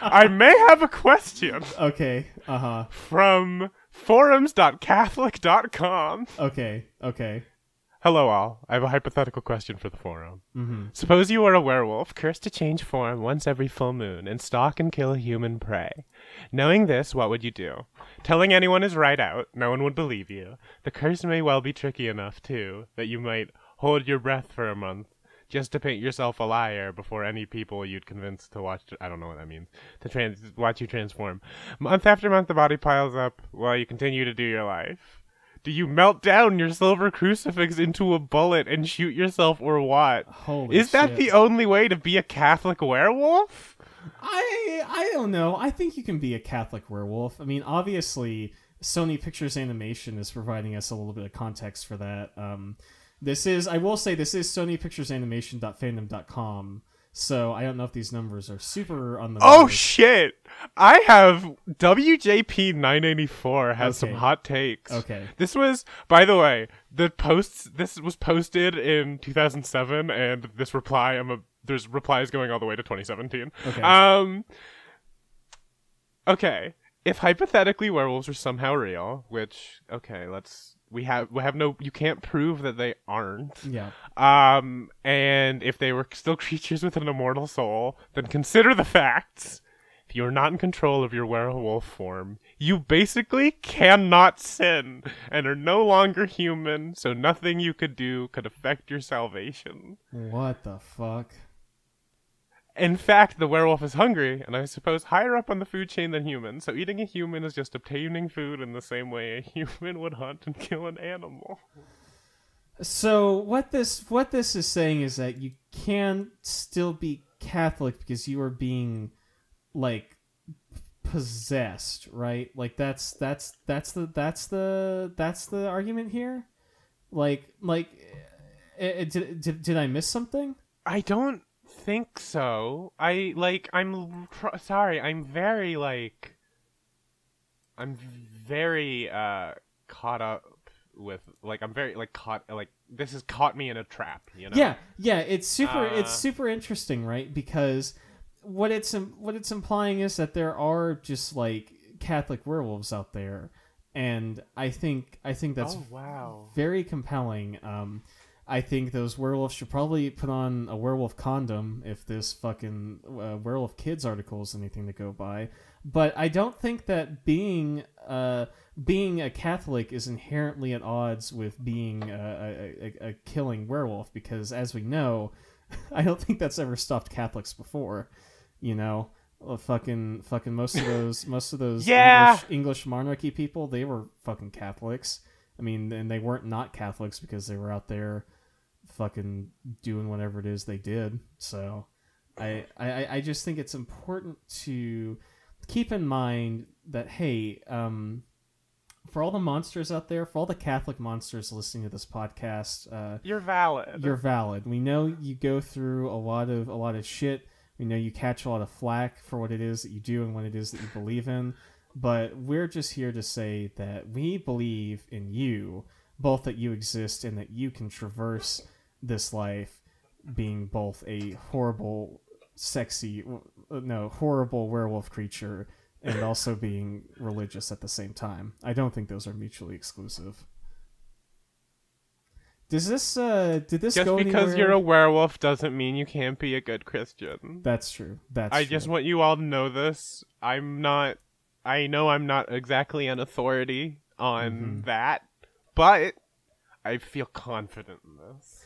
I may have a question Okay. Uh huh. from forums.catholic.com. Okay. Okay. Hello, all. I have a hypothetical question for the forum. Mm-hmm. Suppose you are a werewolf, cursed to change form once every full moon, and stalk and kill human prey. Knowing this, what would you do? Telling anyone is right out, no one would believe you. The curse may well be tricky enough, too, that you might hold your breath for a month, just to paint yourself a liar before any people you'd convince to watch. I don't know what that means. To trans- watch you transform. Month after month, the body piles up while you continue to do your life. Do you melt down your silver crucifix into a bullet and shoot yourself, or what? Holy Is that shit. the only way to be a Catholic werewolf? I I don't know. I think you can be a Catholic werewolf. I mean, obviously, Sony Pictures Animation is providing us a little bit of context for that. Um, this is, I will say, this is Sony Pictures Animation.fandom.com. So I don't know if these numbers are super on the. Oh nose. shit! I have WJP 984 has some hot takes. Okay. This was, by the way, the posts. This was posted in 2007, and this reply, I'm a. There's replies going all the way to 2017. Okay. Um. Okay, if hypothetically werewolves are somehow real, which okay, let's we have we have no you can't prove that they aren't. yeah. Um, and if they were still creatures with an immortal soul, then consider the facts. If you are not in control of your werewolf form, you basically cannot sin and are no longer human, so nothing you could do could affect your salvation. What the fuck? In fact, the werewolf is hungry, and I suppose higher up on the food chain than humans, so eating a human is just obtaining food in the same way a human would hunt and kill an animal. So what this what this is saying is that you can still be Catholic because you are being like possessed, right? Like that's that's that's the that's the that's the argument here. Like like eh, eh, did, did did I miss something? I don't think so. I like I'm tr- sorry. I'm very like I'm very uh caught up with like I'm very like caught like this has caught me in a trap, you know. Yeah, yeah, it's super it's Uh, super interesting, right? Because what it's what it's implying is that there are just like Catholic werewolves out there, and I think I think that's oh wow. very compelling. Um, I think those werewolves should probably put on a werewolf condom if this fucking uh, werewolf kids article is anything to go by. But I don't think that being uh, being a Catholic is inherently at odds with being a, a, a, a killing werewolf because, as we know, I don't think that's ever stopped Catholics before. You know, Well, fucking fucking most of those most of those Yeah. English, English monarchy people they were fucking Catholics. I mean, and they weren't not Catholics because they were out there fucking doing whatever it is they did. So I, I, I just think it's important to keep in mind that, hey, um, for all the monsters out there, for all the Catholic monsters listening to this podcast, uh, You're valid. you're valid. We know you go through a lot of a lot of shit. We know you catch a lot of flack for what it is that you do and what it is that you believe in. But we're just here to say that we believe in you, both that you exist and that you can traverse this life being both a horrible, sexy, uh, no, horrible werewolf creature and also being religious at the same time. I don't think those are mutually exclusive. Does this uh did this just go because you're a werewolf doesn't mean you can't be a good Christian. That's true. That's I true. just want you all to know this. I'm not. I know I'm not exactly an authority on Mhm. that, but I feel confident in this.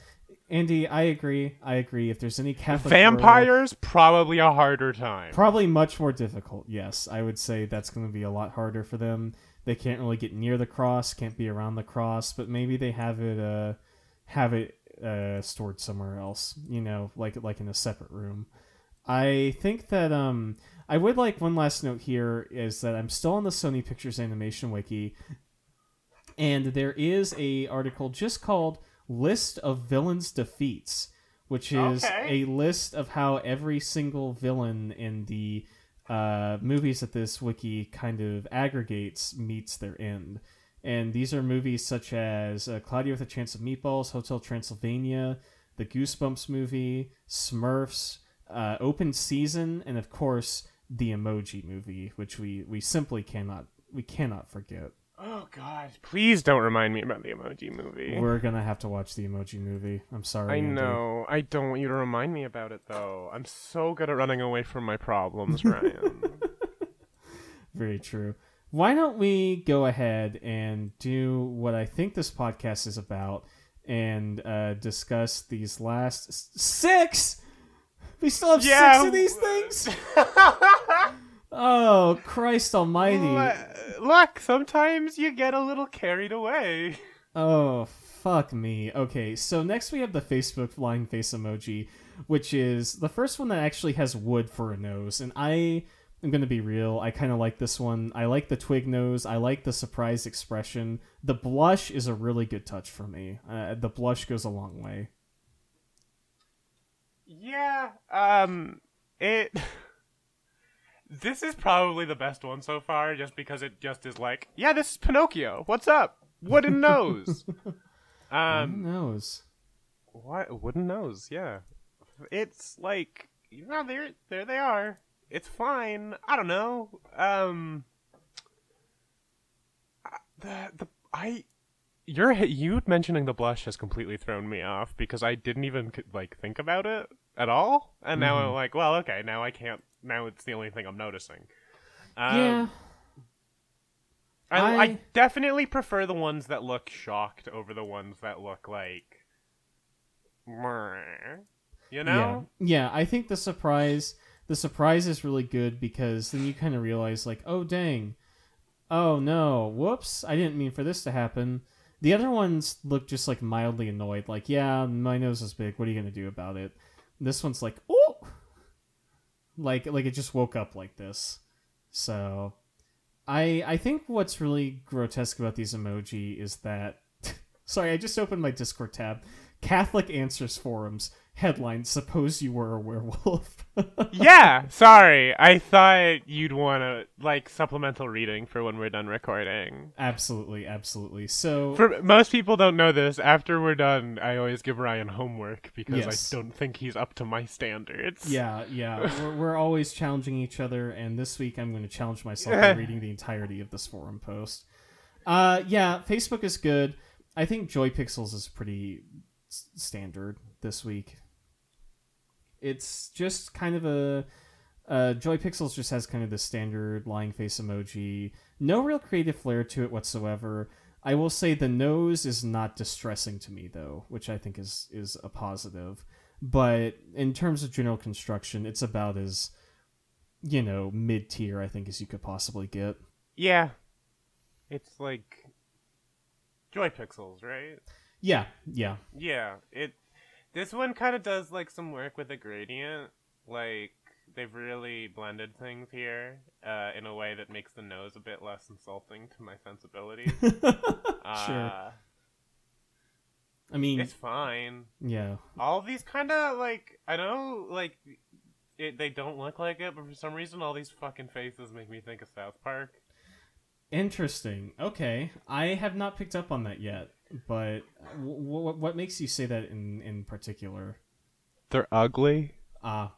Andi, I agree. I agree. If there's any Catholic Vampires probably a harder time. probably much more difficult. Yes, I would say that's going to be a lot harder for them. They can't really get near the cross, can't be around the cross, but maybe they have it uh have it uh stored somewhere else, you know, like like in a separate room. I think that um I would like one last note here is that I'm still on the Sony Pictures Animation Wiki and there is a article just called List of Villains Defeats, which is Okay. a list of how every single villain in the uh, movies that this wiki kind of aggregates meets their end. And these are movies such as uh, Cloudy with a Chance of Meatballs, Hotel Transylvania, the Goosebumps movie, Smurfs, uh, Open Season, and of course the Emoji movie, which we we simply cannot we cannot forget. Oh God! Please don't remind me about the Emoji Movie. We're gonna have to watch the Emoji movie. I'm sorry. I Andi. know. I don't want you to remind me about it though. I'm so good at running away from my problems, Ryan. Very true. Why don't we go ahead and do what I think this podcast is about and uh, discuss these last s- six? We still have Yeah, six of these things? Oh, Christ Almighty. L- Look, sometimes you get a little carried away. Oh, fuck me. Okay, so next we have the Facebook flying face emoji, which is the first one that actually has wood for a nose. And I am going to be real. I kind of like this one. I like the twig nose. I like the surprised expression. The blush is a really good touch for me. Uh, the blush goes a long way. Yeah. Um. It. This is probably the best one so far, just because it just is like, yeah, this is Pinocchio. What's up? Wooden nose. um. nose. What wooden nose? Yeah, it's like you know there there they are. It's fine. I don't know. Um, the the I you're you mentioning the blush has completely thrown me off because I didn't even like think about it at all, and now I'm Mhm. like, well, okay, now I can't. Now it's the only thing I'm noticing. Um, yeah. I, I I- definitely prefer the ones that look shocked over the ones that look like, you know. Yeah, yeah. I think the surprise, the surprise is really good because then you kind of realize, like, oh dang, oh no, whoops, I didn't mean for this to happen. The other ones look just like mildly annoyed, like, yeah, my nose is big. What are you gonna do about it? This one's like, oh, like, like it just woke up like this. So, I I think what's really grotesque about these emoji is that. Sorry, I just opened my Discord tab. Catholic Answers forums headline: Suppose you were a werewolf. yeah. Sorry, I thought you'd want to like supplemental reading for when we're done recording. absolutely, absolutely. So For most people don't know this. After we're done, I always give Ryan homework because Yes. I don't think he's up to my standards. yeah, yeah, we're, we're always challenging each other, and this week I'm going to challenge myself by reading the entirety of this forum post. Uh, yeah, Facebook is good. I think Joy Pixels is pretty standard this week. It's just kind of a uh, Joy Pixels just has kind of the standard lying face emoji. No real creative flair to it whatsoever. I will say the nose is not distressing to me though, which I think is is a positive. But in terms of general construction, it's about as you know mid tier I think as you could possibly get. Yeah. It's like Joy Pixels, right? Yeah, yeah, Yeah, it. This one kind of does like some work with the gradient. Like they've really blended things here uh, in a way that makes the nose a bit less insulting to my sensibilities. sure. Uh, I mean, it's fine. yeah, All of these kind of like I know like it, they don't look like it, but for some reason all these fucking faces make me think of South Park. Interesting. Okay, I have not picked up on that yet. But w- w- what makes you say that in in particular? They're ugly. Ah,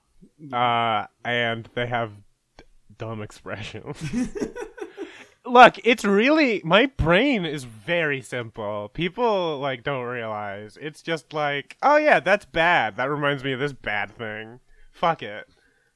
Uh, and they have d- dumb expressions. Look, it's really my brain is very simple. People like don't realize. It's just like, oh yeah, that's bad. That reminds me of this bad thing. Fuck it.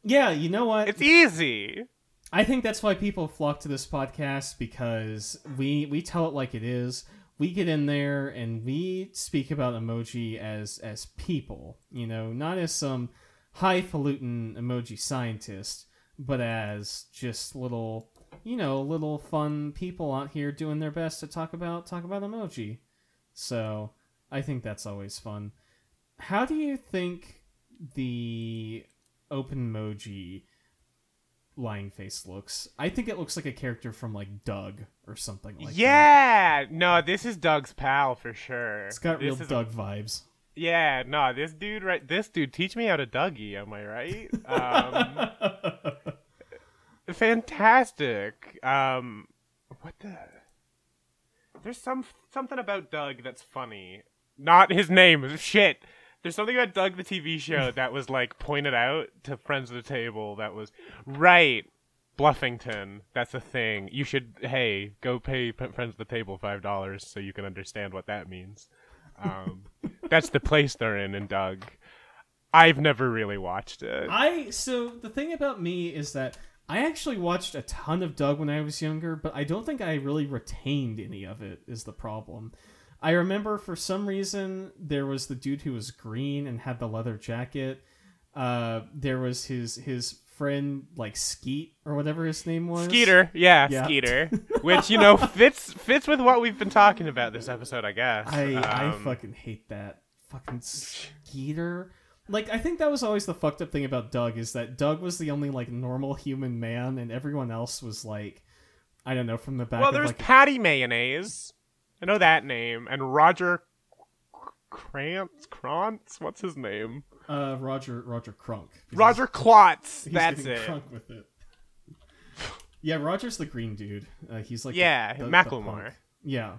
yeah. You know what? It's easy. I think that's why people flock to this podcast because we we tell it like it is. We get in there and we speak about emoji as as people, you know, not as some highfalutin emoji scientist, but as just little, you know, little fun people out here doing their best to talk about talk about emoji. So, I think that's always fun. How do you think the open emoji lying face looks. I think it looks like a character from like Doug or something like that. yeah. No, this is Doug's pal for sure. It's got real This is- Doug vibes. Yeah, no, this dude right this dude teach me how to Dougie, am I right? Um fantastic. Um, what the? There's some something about Doug that's funny. Not his name. Shit. There's something about Doug the TV show that was like pointed out to friends of the table that was right. Bluffington, that's a thing. You should hey go pay friends of the table five dollars so you can understand what that means. Um, that's the place they're in and Doug. I've never really watched it. I so the thing about me is that I actually watched a ton of Doug when I was younger, but I don't think I really retained any of it. Is the problem? I remember for some reason there was the dude who was green and had the leather jacket. Uh, there was his his friend like Skeet or whatever his name was. Skeeter, yeah, Yeah. Skeeter, which you know fits fits with what we've been talking about this episode, I guess. I I Um, fucking hate that fucking Skeeter. Like I think that was always the fucked up thing about Doug is that Doug was the only like normal human man, and everyone else was like, I don't know, from the back. Well, of, there's like, Patty Mayonnaise. I know that name, and Roger Krantz. Krantz. What's his name? uh, Roger Roger Crunk. Roger Klotz. he's That's it. Crunk with it. Yeah, Roger's the green dude. Uh, he's like Yeah, the, the Macklemore. punk. Yeah.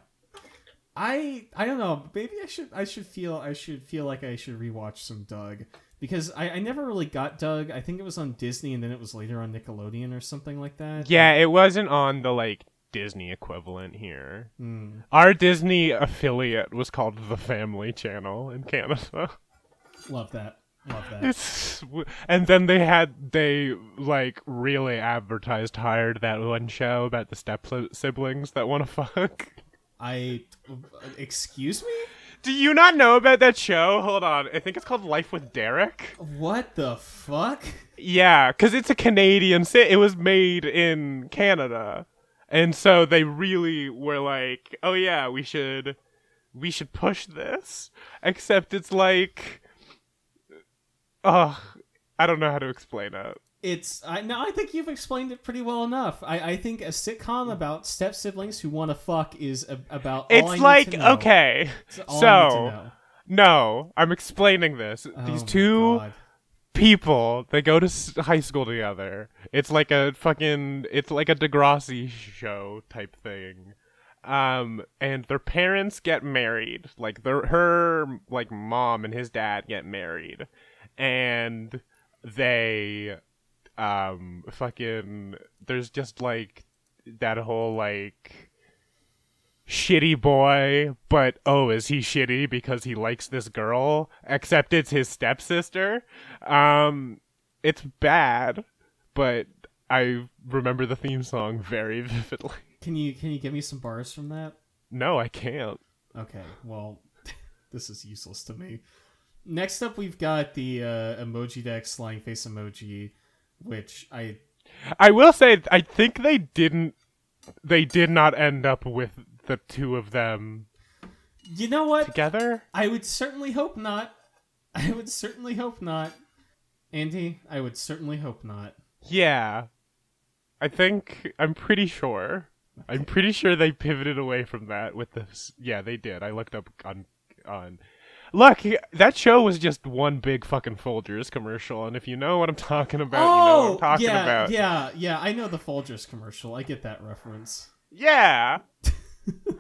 I I don't know. Maybe I should I should feel I should feel like I should rewatch some Doug because I, I never really got Doug. I think it was on Disney and then it was later on Nickelodeon or something like that. Yeah, it wasn't on the like Disney equivalent here. Hmm. Our Disney affiliate was called the Family Channel in Canada. love that. Love that. It's, and then they had they like really advertised hard that one show about the step siblings that want to fuck. I excuse me. Do you not know about that show? Hold on, I think it's called Life with Derek. What the fuck? Yeah, because it's a Canadian. Si- it was made in Canada, and so they really were like, "Oh yeah, we should, we should push this." Except it's like, ugh, I don't know how to explain it. It's I no, I think you've explained it pretty well enough. I, I think a sitcom hmm. about step siblings who want to fuck is a, about. It's like okay, It's all I need to so no, I'm explaining this. Oh These two God. People they go to high school together. It's like a fucking it's like a degrassi show type thing. Um and their parents get married. Like their her like mom and his dad get married. And they um fucking there's just like that whole like shitty boy, but oh, is he shitty because he likes this girl? Except it's his stepsister. Um, it's bad, but I remember the theme song very vividly. Can you can you give me some bars from that? No, I can't. Okay, well, this is useless to me. Next up, we've got the uh, Emoji Dex lying face emoji, which I I will say, I think they didn't. They did not end up with the two of them you know what together. I would certainly hope not. I would certainly hope not. Andi, I would certainly hope not. Yeah, I think I'm pretty sure. I'm pretty sure they pivoted away from that with this. Yeah, they did. I looked up on on. Look, that show was just one big fucking Folgers commercial, and if you know what I'm talking about, you know what I'm oh, talking Oh, yeah, about. yeah, yeah. I know the Folgers commercial. I get that reference. Yeah.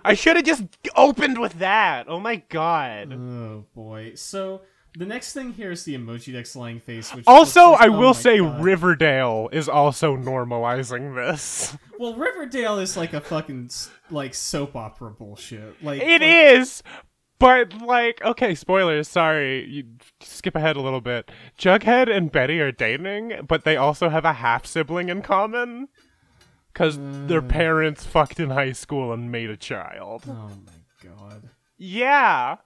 I should have just opened with that. Oh my god. Oh boy. So the next thing here is the Emoji Dex lying face. Which Also, looks I oh will say God. Riverdale is also normalizing this. Well, Riverdale is like a fucking like soap opera bullshit. Like It like, is, but like, okay, spoilers. Sorry, you skip ahead a little bit. Jughead and Betty are dating, but they also have a half sibling in common because their Mm. parents fucked in high school and made a child. Oh my god. Yeah,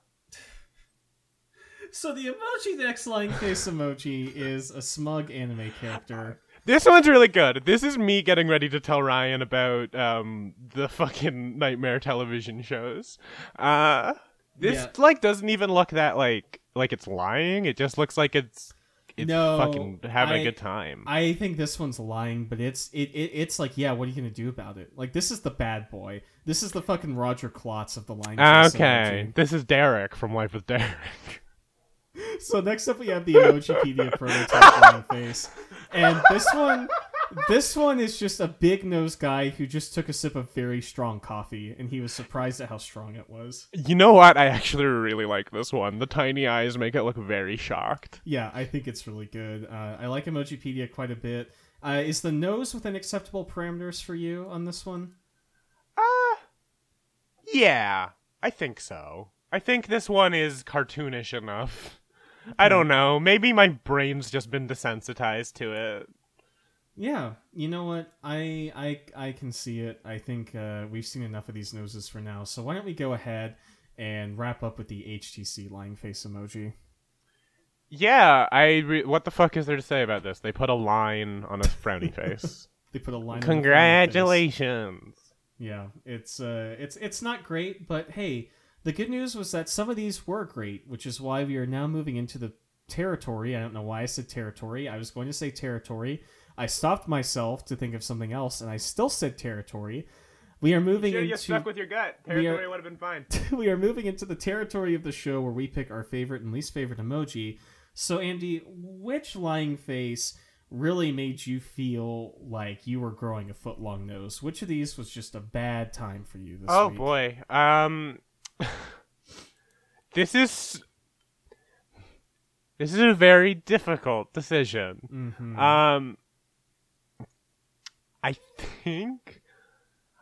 So the Emoji Dex lying face emoji is a smug anime character. this one's really good. This is me getting ready to tell Ryan about um the fucking nightmare television shows. Uh, this Yeah. like doesn't even look that like like it's lying. It just looks like it's it's No, fucking having I- a good time. I think this one's lying, but it's it, it it's like yeah, what are you gonna do about it? Like this is the bad boy. This is the fucking Roger Klotz of the line. Ah, okay, emoji. this is Derek from Life with Derek. So next up we have the Emojipedia prototype line face, and this one, this one is just a big nose guy who just took a sip of very strong coffee and he was surprised at how strong it was. You know what? I actually really like this one. The tiny eyes make it look very shocked. Yeah, I think it's really good. Uh, I like Emojipedia quite a bit. Uh, is the nose within acceptable parameters for you on this one? Uh, yeah, I think so. I think this one is cartoonish enough. I don't know. Maybe my brain's just been desensitized to it. Yeah, you know what? I I I can see it. I think uh, we've seen enough of these noses for now. So why don't we go ahead and wrap up with the HTC lying face emoji? Yeah, I. Re- what the fuck is there to say about this? They put a line on a frowny face. They put a line. on face. Congratulations. Yeah, it's uh, it's it's not great, but hey, the good news was that some of these were great, which is why we are now moving into the territory. I don't know why I said territory. I was going to say territory. I stopped myself to think of something else, and I still said territory. We are moving into You stuck with your gut. Territory would have been fine. we are moving into the territory of the show where we pick our favorite and least favorite emoji. So, Andi, which lying face really made you feel like you were growing a foot long nose? Which of these was just a bad time for you this Oh week? boy. Um This is This is a very difficult decision. Mhm. Um I think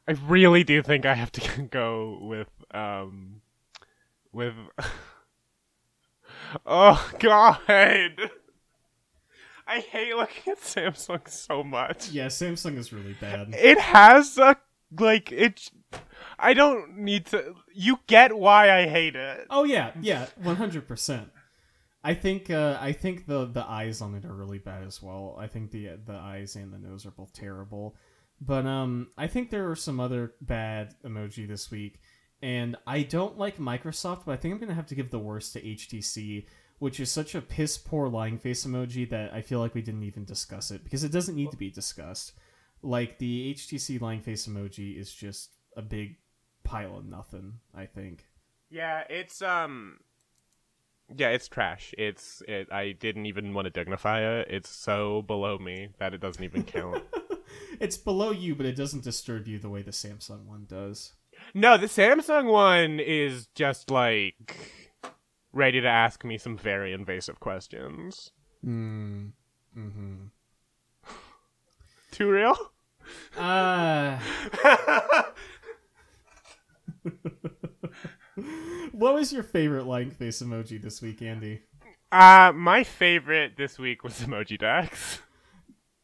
I really do think I have to go with um with Oh god. I hate looking at Samsung so much. yeah, Samsung is really bad. It has a like it I don't need to you get why I hate it. Oh yeah, yeah, one hundred percent. I think uh, I think the the eyes on it are really bad as well. I think the the eyes and the nose are both terrible. But um, I think there are some other bad emoji this week, and I don't like Microsoft, but I think I'm gonna have to give the worst to HTC, which is such a piss poor lying face emoji that I feel like we didn't even discuss it because it doesn't need to be discussed. Like the HTC lying face emoji is just a big pile of nothing. I think. Yeah, it's um yeah, it's trash. It's it I didn't even want to dignify it. It's so below me that it doesn't even count. it's below you, but it doesn't disturb you the way the Samsung one does. no, the Samsung one is just like ready to ask me some very invasive questions. Mm. Mm-hmm. Too real? Uh, what was your favorite lying face emoji this week, Andi? Uh my favorite this week was Emoji Dex.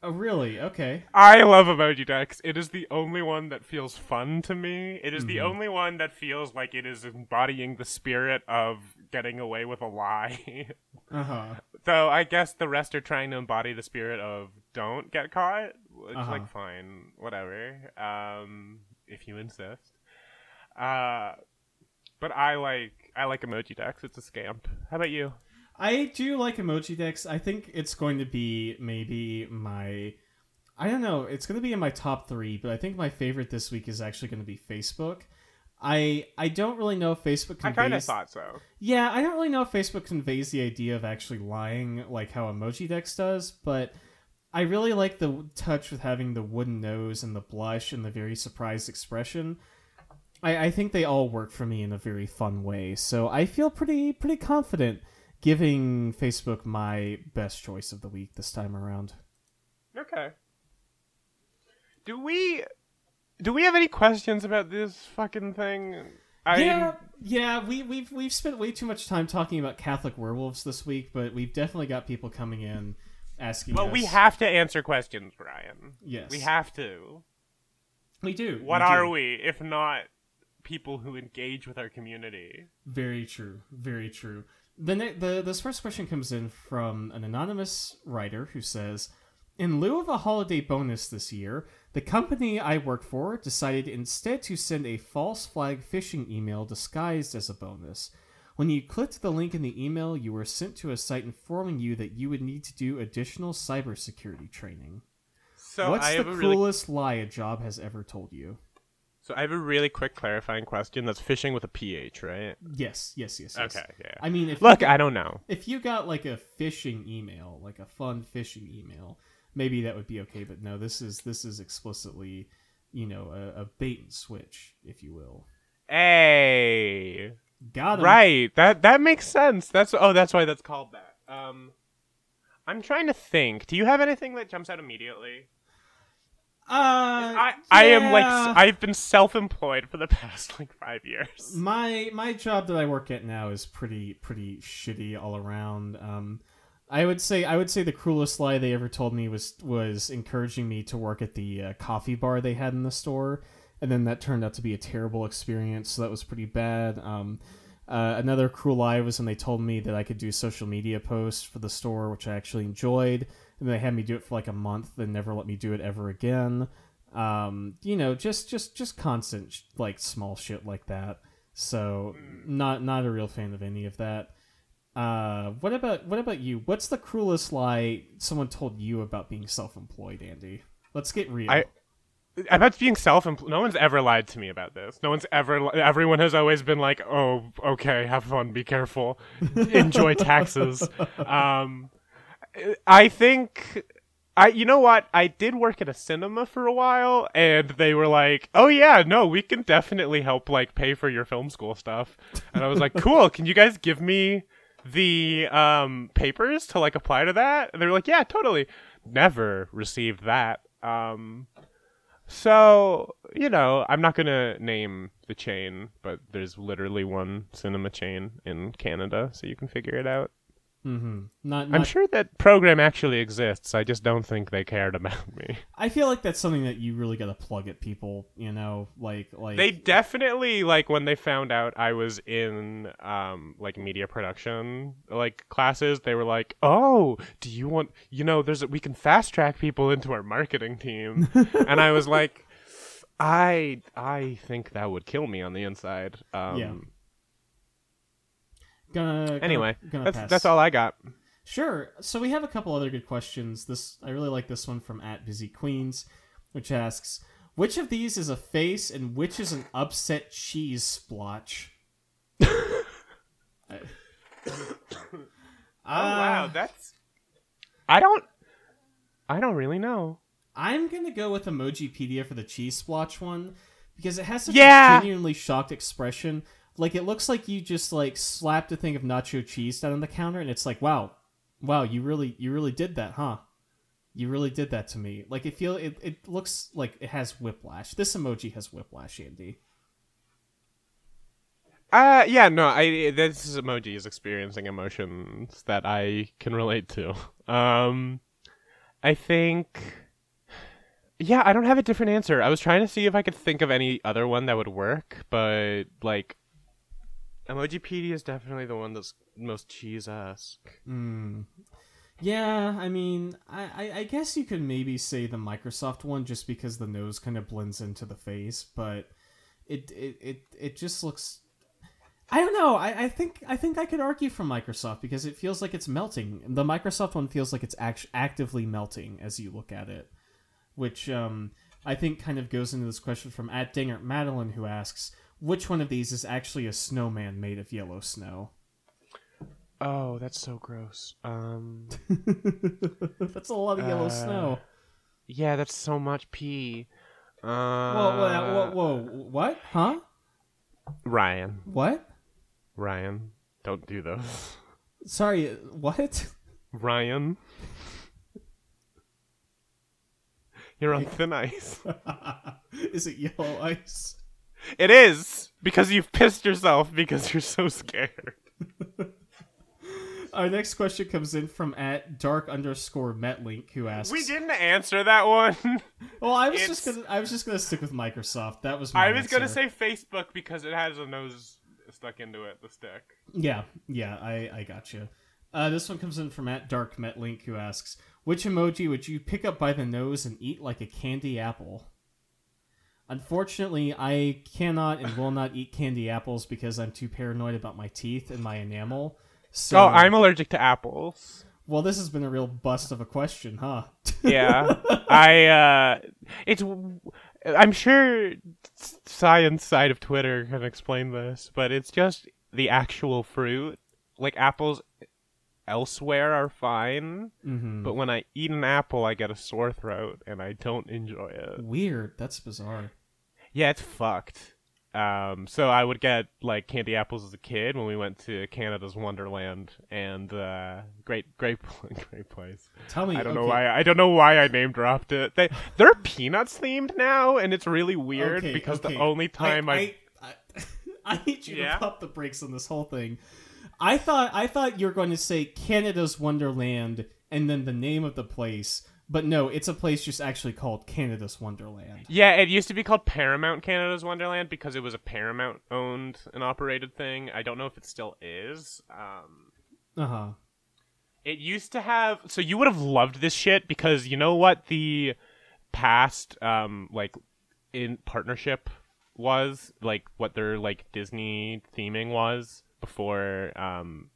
Oh, really? Okay. I love Emoji Dex. It is the only one that feels fun to me. It is the Mhm. only one that feels like it is embodying the spirit of getting away with a lie. Uh huh. Though I guess the rest are trying to embody the spirit of don't get caught. Which Uh-huh. like fine, whatever. Um, if you insist. Uh, but I like I like Emoji Dex. It's a scam. How about you? I do like Emoji Dex. I think it's going to be maybe my. I don't know. It's going to be in my top three, but I think my favorite this week is actually going to be Facebook. I I don't really know if Facebook I kind of thought so. Yeah, I don't really know if Facebook conveys the idea of actually lying like how Emoji Dex does, but I really like the touch with having the wooden nose and the blush and the very surprised expression. I, I think they all work for me in a very fun way, so I feel pretty pretty confident giving Facebook my best choice of the week this time around. Okay. Do we do we have any questions about this fucking thing? I yeah, yeah, we, we've we've spent way too much time talking about Catholic werewolves this week, but we've definitely got people coming in asking. Well, us, we have to answer questions, Brian. Yes, We have to. We do. What we are do. we if not people who engage with our community? Very true. Very true. The, the this first question comes in from an anonymous writer who says, "In lieu of a holiday bonus this year, the company I work for decided instead to send a false flag phishing email disguised as a bonus. When you clicked the link in the email, you were sent to a site informing you that you would need to do additional cybersecurity training. So What's the a really coolest lie a job has ever told you?" So I have a really quick clarifying question. That's fishing with a ph, right? Yes, yes, yes. yes. Okay, yeah. I mean, if Look, you I don't know. if you got like a phishing email, like a fun phishing email, maybe that would be okay. But no, this is this is explicitly, you know, a, a bait and switch, if you will. Hey, Got him. right. That that makes sense. That's oh, that's why that's called that. Um, I'm trying to think. Do you have anything that jumps out immediately? Uh, I I am like I've been self-employed for the past like five years. my my job that I work at now is pretty pretty shitty all around. Um, I would say I would say the cruelest lie they ever told me was was encouraging me to work at the uh, coffee bar they had in the store, and then that turned out to be a terrible experience. So that was pretty bad. Um, uh, another cruel lie was when they told me that I could do social media posts for the store, which I actually enjoyed. And they had me do it for like a month, then never let me do it ever again. Um, you know, just just just constant sh- like small shit like that. So not not a real fan of any of that. Uh, what about what about you? What's the cruelest lie someone told you about being self-employed, Andi? Let's get real. I- About being self-employed, no one's ever lied to me about this. No one's ever. li- Everyone has always been like, "Oh, okay, have fun, be careful, enjoy taxes." Um, I think I. You know what? I did work at a cinema for a while, and they were like, "Oh yeah, no, we can definitely help like pay for your film school stuff." And I was like, "Cool, can you guys give me the um papers to like apply to that?" And they were like, "Yeah, totally." Never received that. Um, so, you know, I'm not going to name the chain, but there's literally one cinema chain in Canada, so you can figure it out. Mm-hmm. Not, I'm sure that program actually exists. I just don't think they cared about me. I feel like that's something that you really got to plug at people. You know, like like They definitely like when they found out I was in um like media production like classes, they were like, "Oh, do you want, you know, there's a, we can fast track people into our marketing team." and I was like, I I think that would kill me on the inside. Um Yeah. Gonna, gonna Anyway, gonna that's pass. that's all I got. Sure. So we have a couple other good questions. This I really like this one from at Busy Queens, which asks, "Which of these is a face and which is an upset cheese splotch?" Oh wow, Uh, that's I don't I don't really know. I'm gonna go with Emojipedia for the cheese splotch one because it has such Yeah. a genuinely shocked expression. Like it looks like you just like slapped a thing of nacho cheese down on the counter, and it's like, wow, wow, you really, you really did that, huh? You really did that to me. Like it feel, it, it looks like it has whiplash. This emoji has whiplash, Andi. Uh yeah, no, I this emoji is experiencing emotions that I can relate to. Um I think Yeah, I don't have a different answer. I was trying to see if I could think of any other one that would work, but like Emojipedia is definitely the one that's most cheese-esque. Hmm. Yeah, I mean, I, I, I guess you could maybe say the Microsoft one just because the nose kind of blends into the face, but it it, it, it just looks. I don't know. I, I think I think I could argue for Microsoft because it feels like it's melting. The Microsoft one feels like it's act- actively melting as you look at it, which um, I think kind of goes into this question from at Dingert Madeline who asks, which one of these is actually a snowman made of yellow snow? Oh, that's so gross. Um That's a lot of yellow Uh, snow. yeah, that's so much pee. Uh Whoa, whoa, whoa, whoa, what? Huh? Ryan. What? Ryan, don't do those. Sorry, what? Ryan. You're on thin ice. Is it yellow ice? It is because you've pissed yourself because you're so scared. Our next question comes in from at dark underscore metlink who asks. We didn't answer that one. Well, I was just gonna. I was just gonna stick with Microsoft. That was. My I was gonna answer. say Facebook because it has a nose stuck into it, the stick. Yeah, yeah. I I got you. Uh, this one comes in from at dark metlink who asks, "Which emoji would you pick up by the nose and eat like a candy apple?" Unfortunately, I cannot and will not eat candy apples because I'm too paranoid about my teeth and my enamel. So, oh, I'm allergic to apples. well. This has been a real bust of a question, huh? Yeah, I. uh It's. I'm sure science side of Twitter can explain this, but it's just the actual fruit. Like apples elsewhere are fine, Mm-hmm. but when I eat an apple, I get a sore throat and I don't enjoy it. Weird. That's bizarre. Yeah, it's fucked. Um, so I would get like candy apples as a kid when we went to Canada's Wonderland, and uh, great, great, great place. Tell me. I don't know why. I don't know why I name dropped it. They they're peanuts themed now, and it's really weird okay, because okay. the only time I, I, I, I need you Yeah? to pump the brakes on this whole thing. I thought I thought you were going to say Canada's Wonderland and then the name of the place, but no, it's a place just actually called Canada's Wonderland. yeah, it used to be called Paramount Canada's Wonderland because it was a Paramount owned and operated thing. I don't know if it still is. Um, Uh huh. It used to have so you would have loved this shit because you know what the past um like in partnership was like what their like Disney theming was before um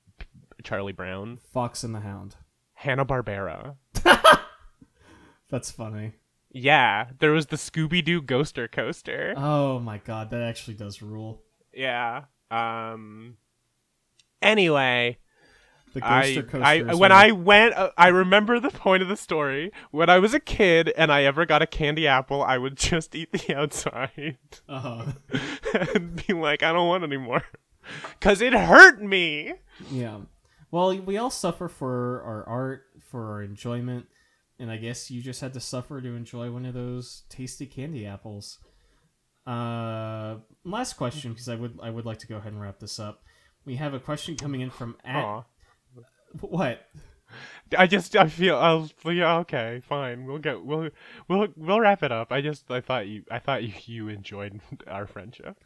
Charlie Brown Fox and the Hound. Hanna Barbera. That's funny. Yeah, there was the Scooby Doo Ghoster coaster. Oh my god, that actually does rule. yeah. Um. Anyway, The I, Ghoster Coaster. I is when I went, uh, I remember the point of the story. When I was a kid and I ever got a candy apple, I would just eat the outside Uh-huh. and be like, I don't want any more, because it hurt me. Yeah. Well, we all suffer for our art, for our enjoyment, and I guess you just had to suffer to enjoy one of those tasty candy apples. Uh, last question, because I would I would like to go ahead and wrap this up. We have a question coming in from at Aw. what? I just I feel I'll yeah okay fine we'll get we'll we'll we'll wrap it up. I just I thought you I thought you you enjoyed our friendship.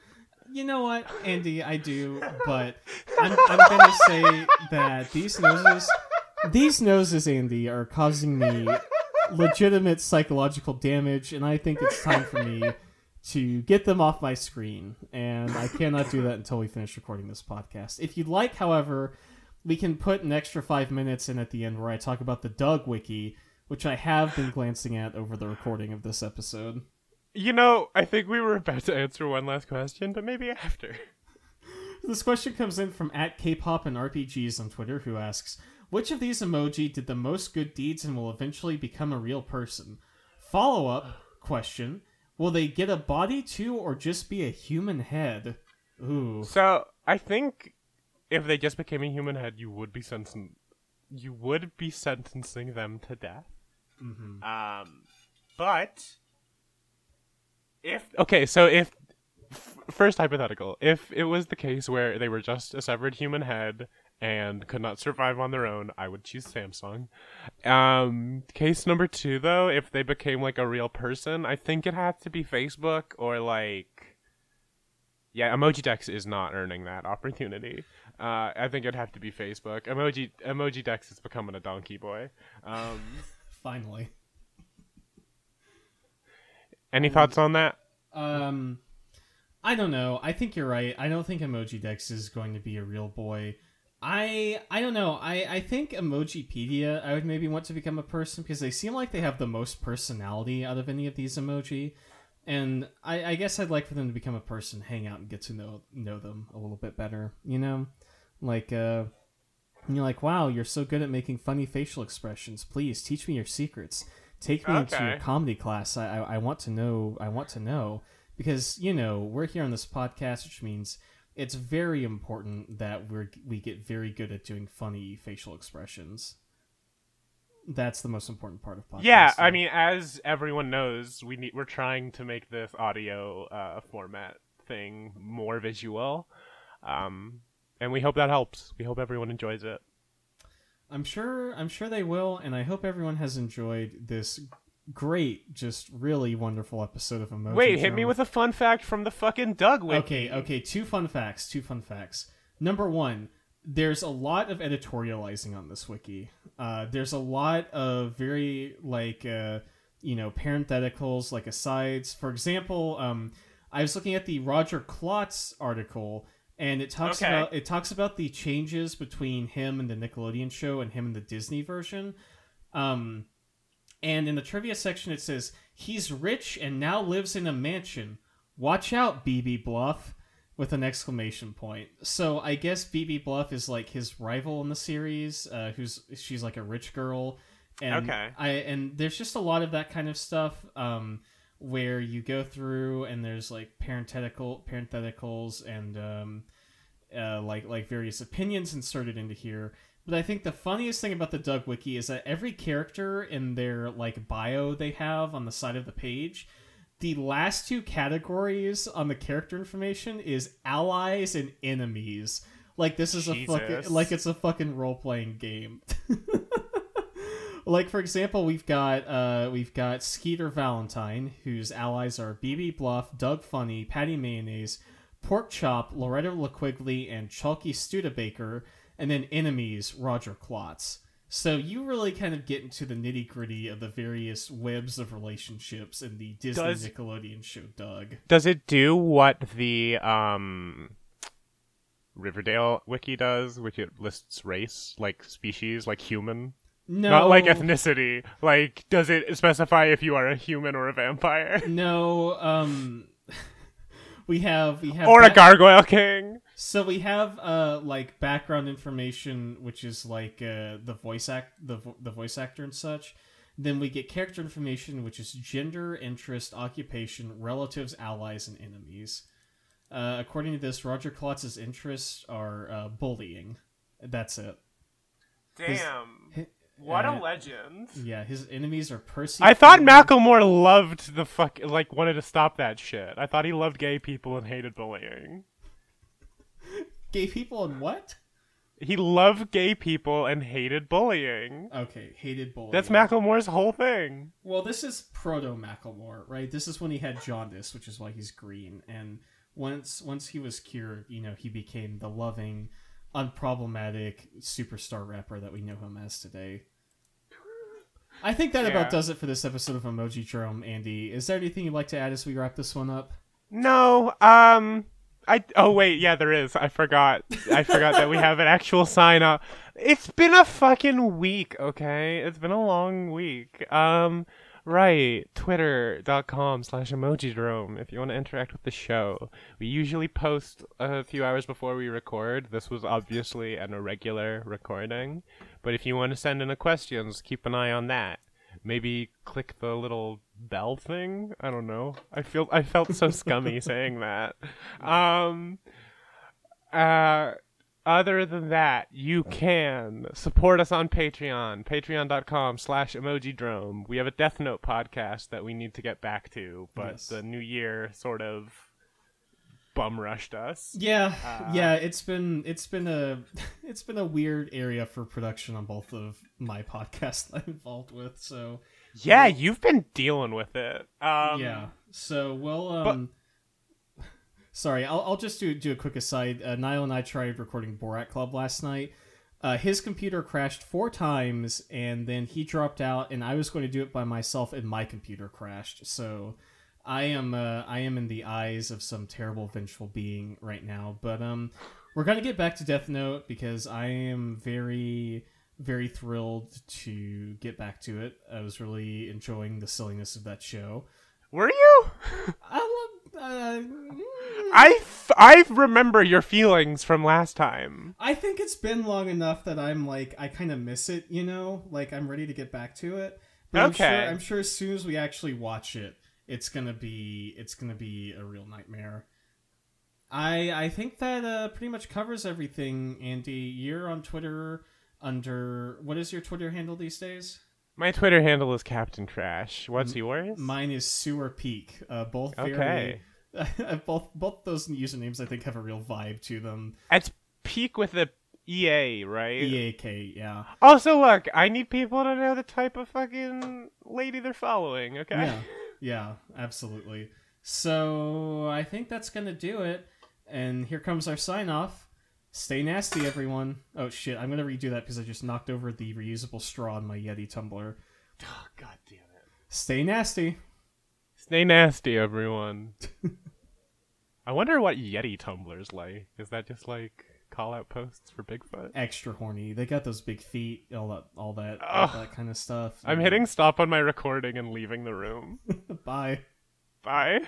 You know what, Andi? I do, but I'm, I'm gonna say that these noses, these noses, Andi, are causing me legitimate psychological damage, and I think it's time for me to get them off my screen. And I cannot do that until we finish recording this podcast. If you'd like, however, we can put an extra five minutes in at the end where I talk about the Doug Wiki, which I have been glancing at over the recording of this episode. You know I think we were about to answer one last question, but maybe after. This question comes in from at K-pop and RPGs on Twitter, who asks, "Which of these emoji did the most good deeds and will eventually become a real person?" Follow-up question: Will they get a body too, or just be a human head? Ooh, So I think if they just became a human head, you would be sentencing, you would be sentencing them to death. Mhm. Um, but if okay, so if first hypothetical, if it was the case where they were just a severed human head and could not survive on their own, I would choose Samsung. Um, case number two, though, if they became like a real person, I think it had to be Facebook or like. Yeah, Emoji Dex is not earning that opportunity. Uh, I think it'd have to be Facebook. Emoji Emoji Dex is becoming a donkey boy. Um, finally. Any thoughts on that? Um, I don't know. I think you're right. I don't think Emoji Dex is going to be a real boy. I I don't know. I I think Emojipedia. I would maybe want to become a person because they seem like they have the most personality out of any of these emoji. And I, I guess I'd like for them to become a person, hang out, and get to know know them a little bit better. You know, like uh, you're like, wow, you're so good at making funny facial expressions. Please teach me your secrets. Take me into your Okay. comedy class. I, I I want to know. I want to know because you know we're here on this podcast, which means it's very important that we're we get very good at doing funny facial expressions. That's the most important part of podcast. Yeah, I mean, as everyone knows, we need we're trying to make this audio uh, format thing more visual, um, and we hope that helps. We hope everyone enjoys it. I'm sure I'm sure they will, and I hope everyone has enjoyed this great, just really wonderful episode of Emoji. Wait, hit me with a fun fact from the fucking Doug wiki. Okay, okay, two fun facts. Two fun facts. Number one, there's a lot of editorializing on this wiki. Uh, there's a lot of very like uh, you know parentheticals, like asides. For example, um, I was looking at the Roger Klotz article, and it talks Okay. about it talks about the changes between him and the Nickelodeon show and him and the Disney version. Um, and in the trivia section, it says he's rich and now lives in a mansion. Watch out, Beebe Bluff. with an exclamation point. So I guess Beebe Bluff is like his rival in the series, uh, who's she's like a rich girl, and Okay. I and there's just a lot of that kind of stuff um, where you go through and there's like parenthetical parentheticals and um, uh, like like various opinions inserted into here. But I think the funniest thing about the Doug Wiki is that every character in their like bio they have on the side of the page, the last two categories on the character information is allies and enemies. Like this is a fucking like it's a fucking role playing game. like for example, we've got uh we've got Skeeter Valentine, whose allies are Beebe Bluff, Doug Funnie, Patty Mayonnaise, Pork Chop, Loretta LaQuigley, and Chalky Studebaker, and then enemies Roger Klotz. So you really kind of get into the nitty gritty of the various webs of relationships in the Disney Does- Nickelodeon show Doug. Does it do what the um Riverdale wiki does, which it lists race, like species, like human? No, Not like ethnicity. Like, does it specify if you are a human or a vampire? No, um, we have we have or a ba- gargoyle king? So we have uh like background information, which is like uh the voice act the vo- the voice actor and such. Then we get character information, which is gender, interest, occupation, relatives, allies, and enemies. Uh, according to this, Roger Klotz's interests are uh, bullying. That's it. Damn. hi- What uh, a legend. Yeah, his enemies are Percy. I thought Phelan- Macklemore loved the fuck, like, wanted to stop that shit. I thought he loved gay people and hated bullying. gay people and what? He loved gay people and hated bullying. Okay, hated bullying. That's Macklemore's whole thing. Well, this is proto Macklemore, right? This is when he had jaundice, which is why he's green. And once once he was cured, you know, he became the loving, unproblematic superstar rapper that we know him as today. I think that Yeah. about does it for this episode of Emoji Drome, Andi. Is there anything you'd like to add as we wrap this one up? No, um, I. Oh wait, yeah, there is. I forgot. I forgot that we have an actual sign up. It's been a fucking week. Okay, it's been a long week. Um, right. Twitter.com slash emojidrome if you want to interact with the show. We usually post a few hours before we record. This was obviously an irregular recording, but if you want to send in the questions, keep an eye on that maybe click the little bell thing i don't know i feel i felt so scummy saying that um uh other than that you can support us on patreon patreon.com slash emojidrome we have a death note podcast that we need to get back to but Yes. the new year sort of bum rushed us Yeah, Uh, yeah. It's been it's been a it's been a weird area for production on both of my podcasts I'm involved with. So yeah you've been dealing with it um yeah. So well, um, sorry, I'll, I'll just do do a quick aside. Uh, Niall and I tried recording Borat Club last night. Uh, his computer crashed four times, and then he dropped out, and I was going to do it by myself, and my computer crashed. So I am uh, I am in the eyes of some terrible vengeful being right now. But um, we're gonna get back to Death Note because I am very very thrilled to get back to it. I was really enjoying the silliness of that show. were you I love. Uh, I, f- I remember your feelings from last time. I think it's been long enough that I'm like I kind of miss it. You know, like I'm ready to get back to it. But I'm Okay. sure, I'm sure as soon as we actually watch it, it's gonna be it's gonna be a real nightmare. I I think that uh, pretty much covers everything. Andi, you're on Twitter under what is your Twitter handle these days? My Twitter handle is Captain Trash. What's yours? Mine is Sewer Peak. Uh, both very, Okay. both both those usernames I think have a real vibe to them. It's peak with the EA, right? EAK, yeah. Also, look, I need people to know the type of fucking lady they're following, okay? Yeah, yeah, absolutely. So I think that's gonna do it. And here comes our sign off. Stay nasty, everyone. Oh shit, I'm gonna redo that because I just knocked over the reusable straw in my Yeti tumbler. Ah, oh, God damn it. Stay nasty. Stay nasty, everyone. I wonder what Yeti tumblers like. Is that just like call out posts for Bigfoot? Extra horny. They got those big feet, all that, all that, all that kind of stuff. I'm hitting stop on my recording and leaving the room. Bye. Bye.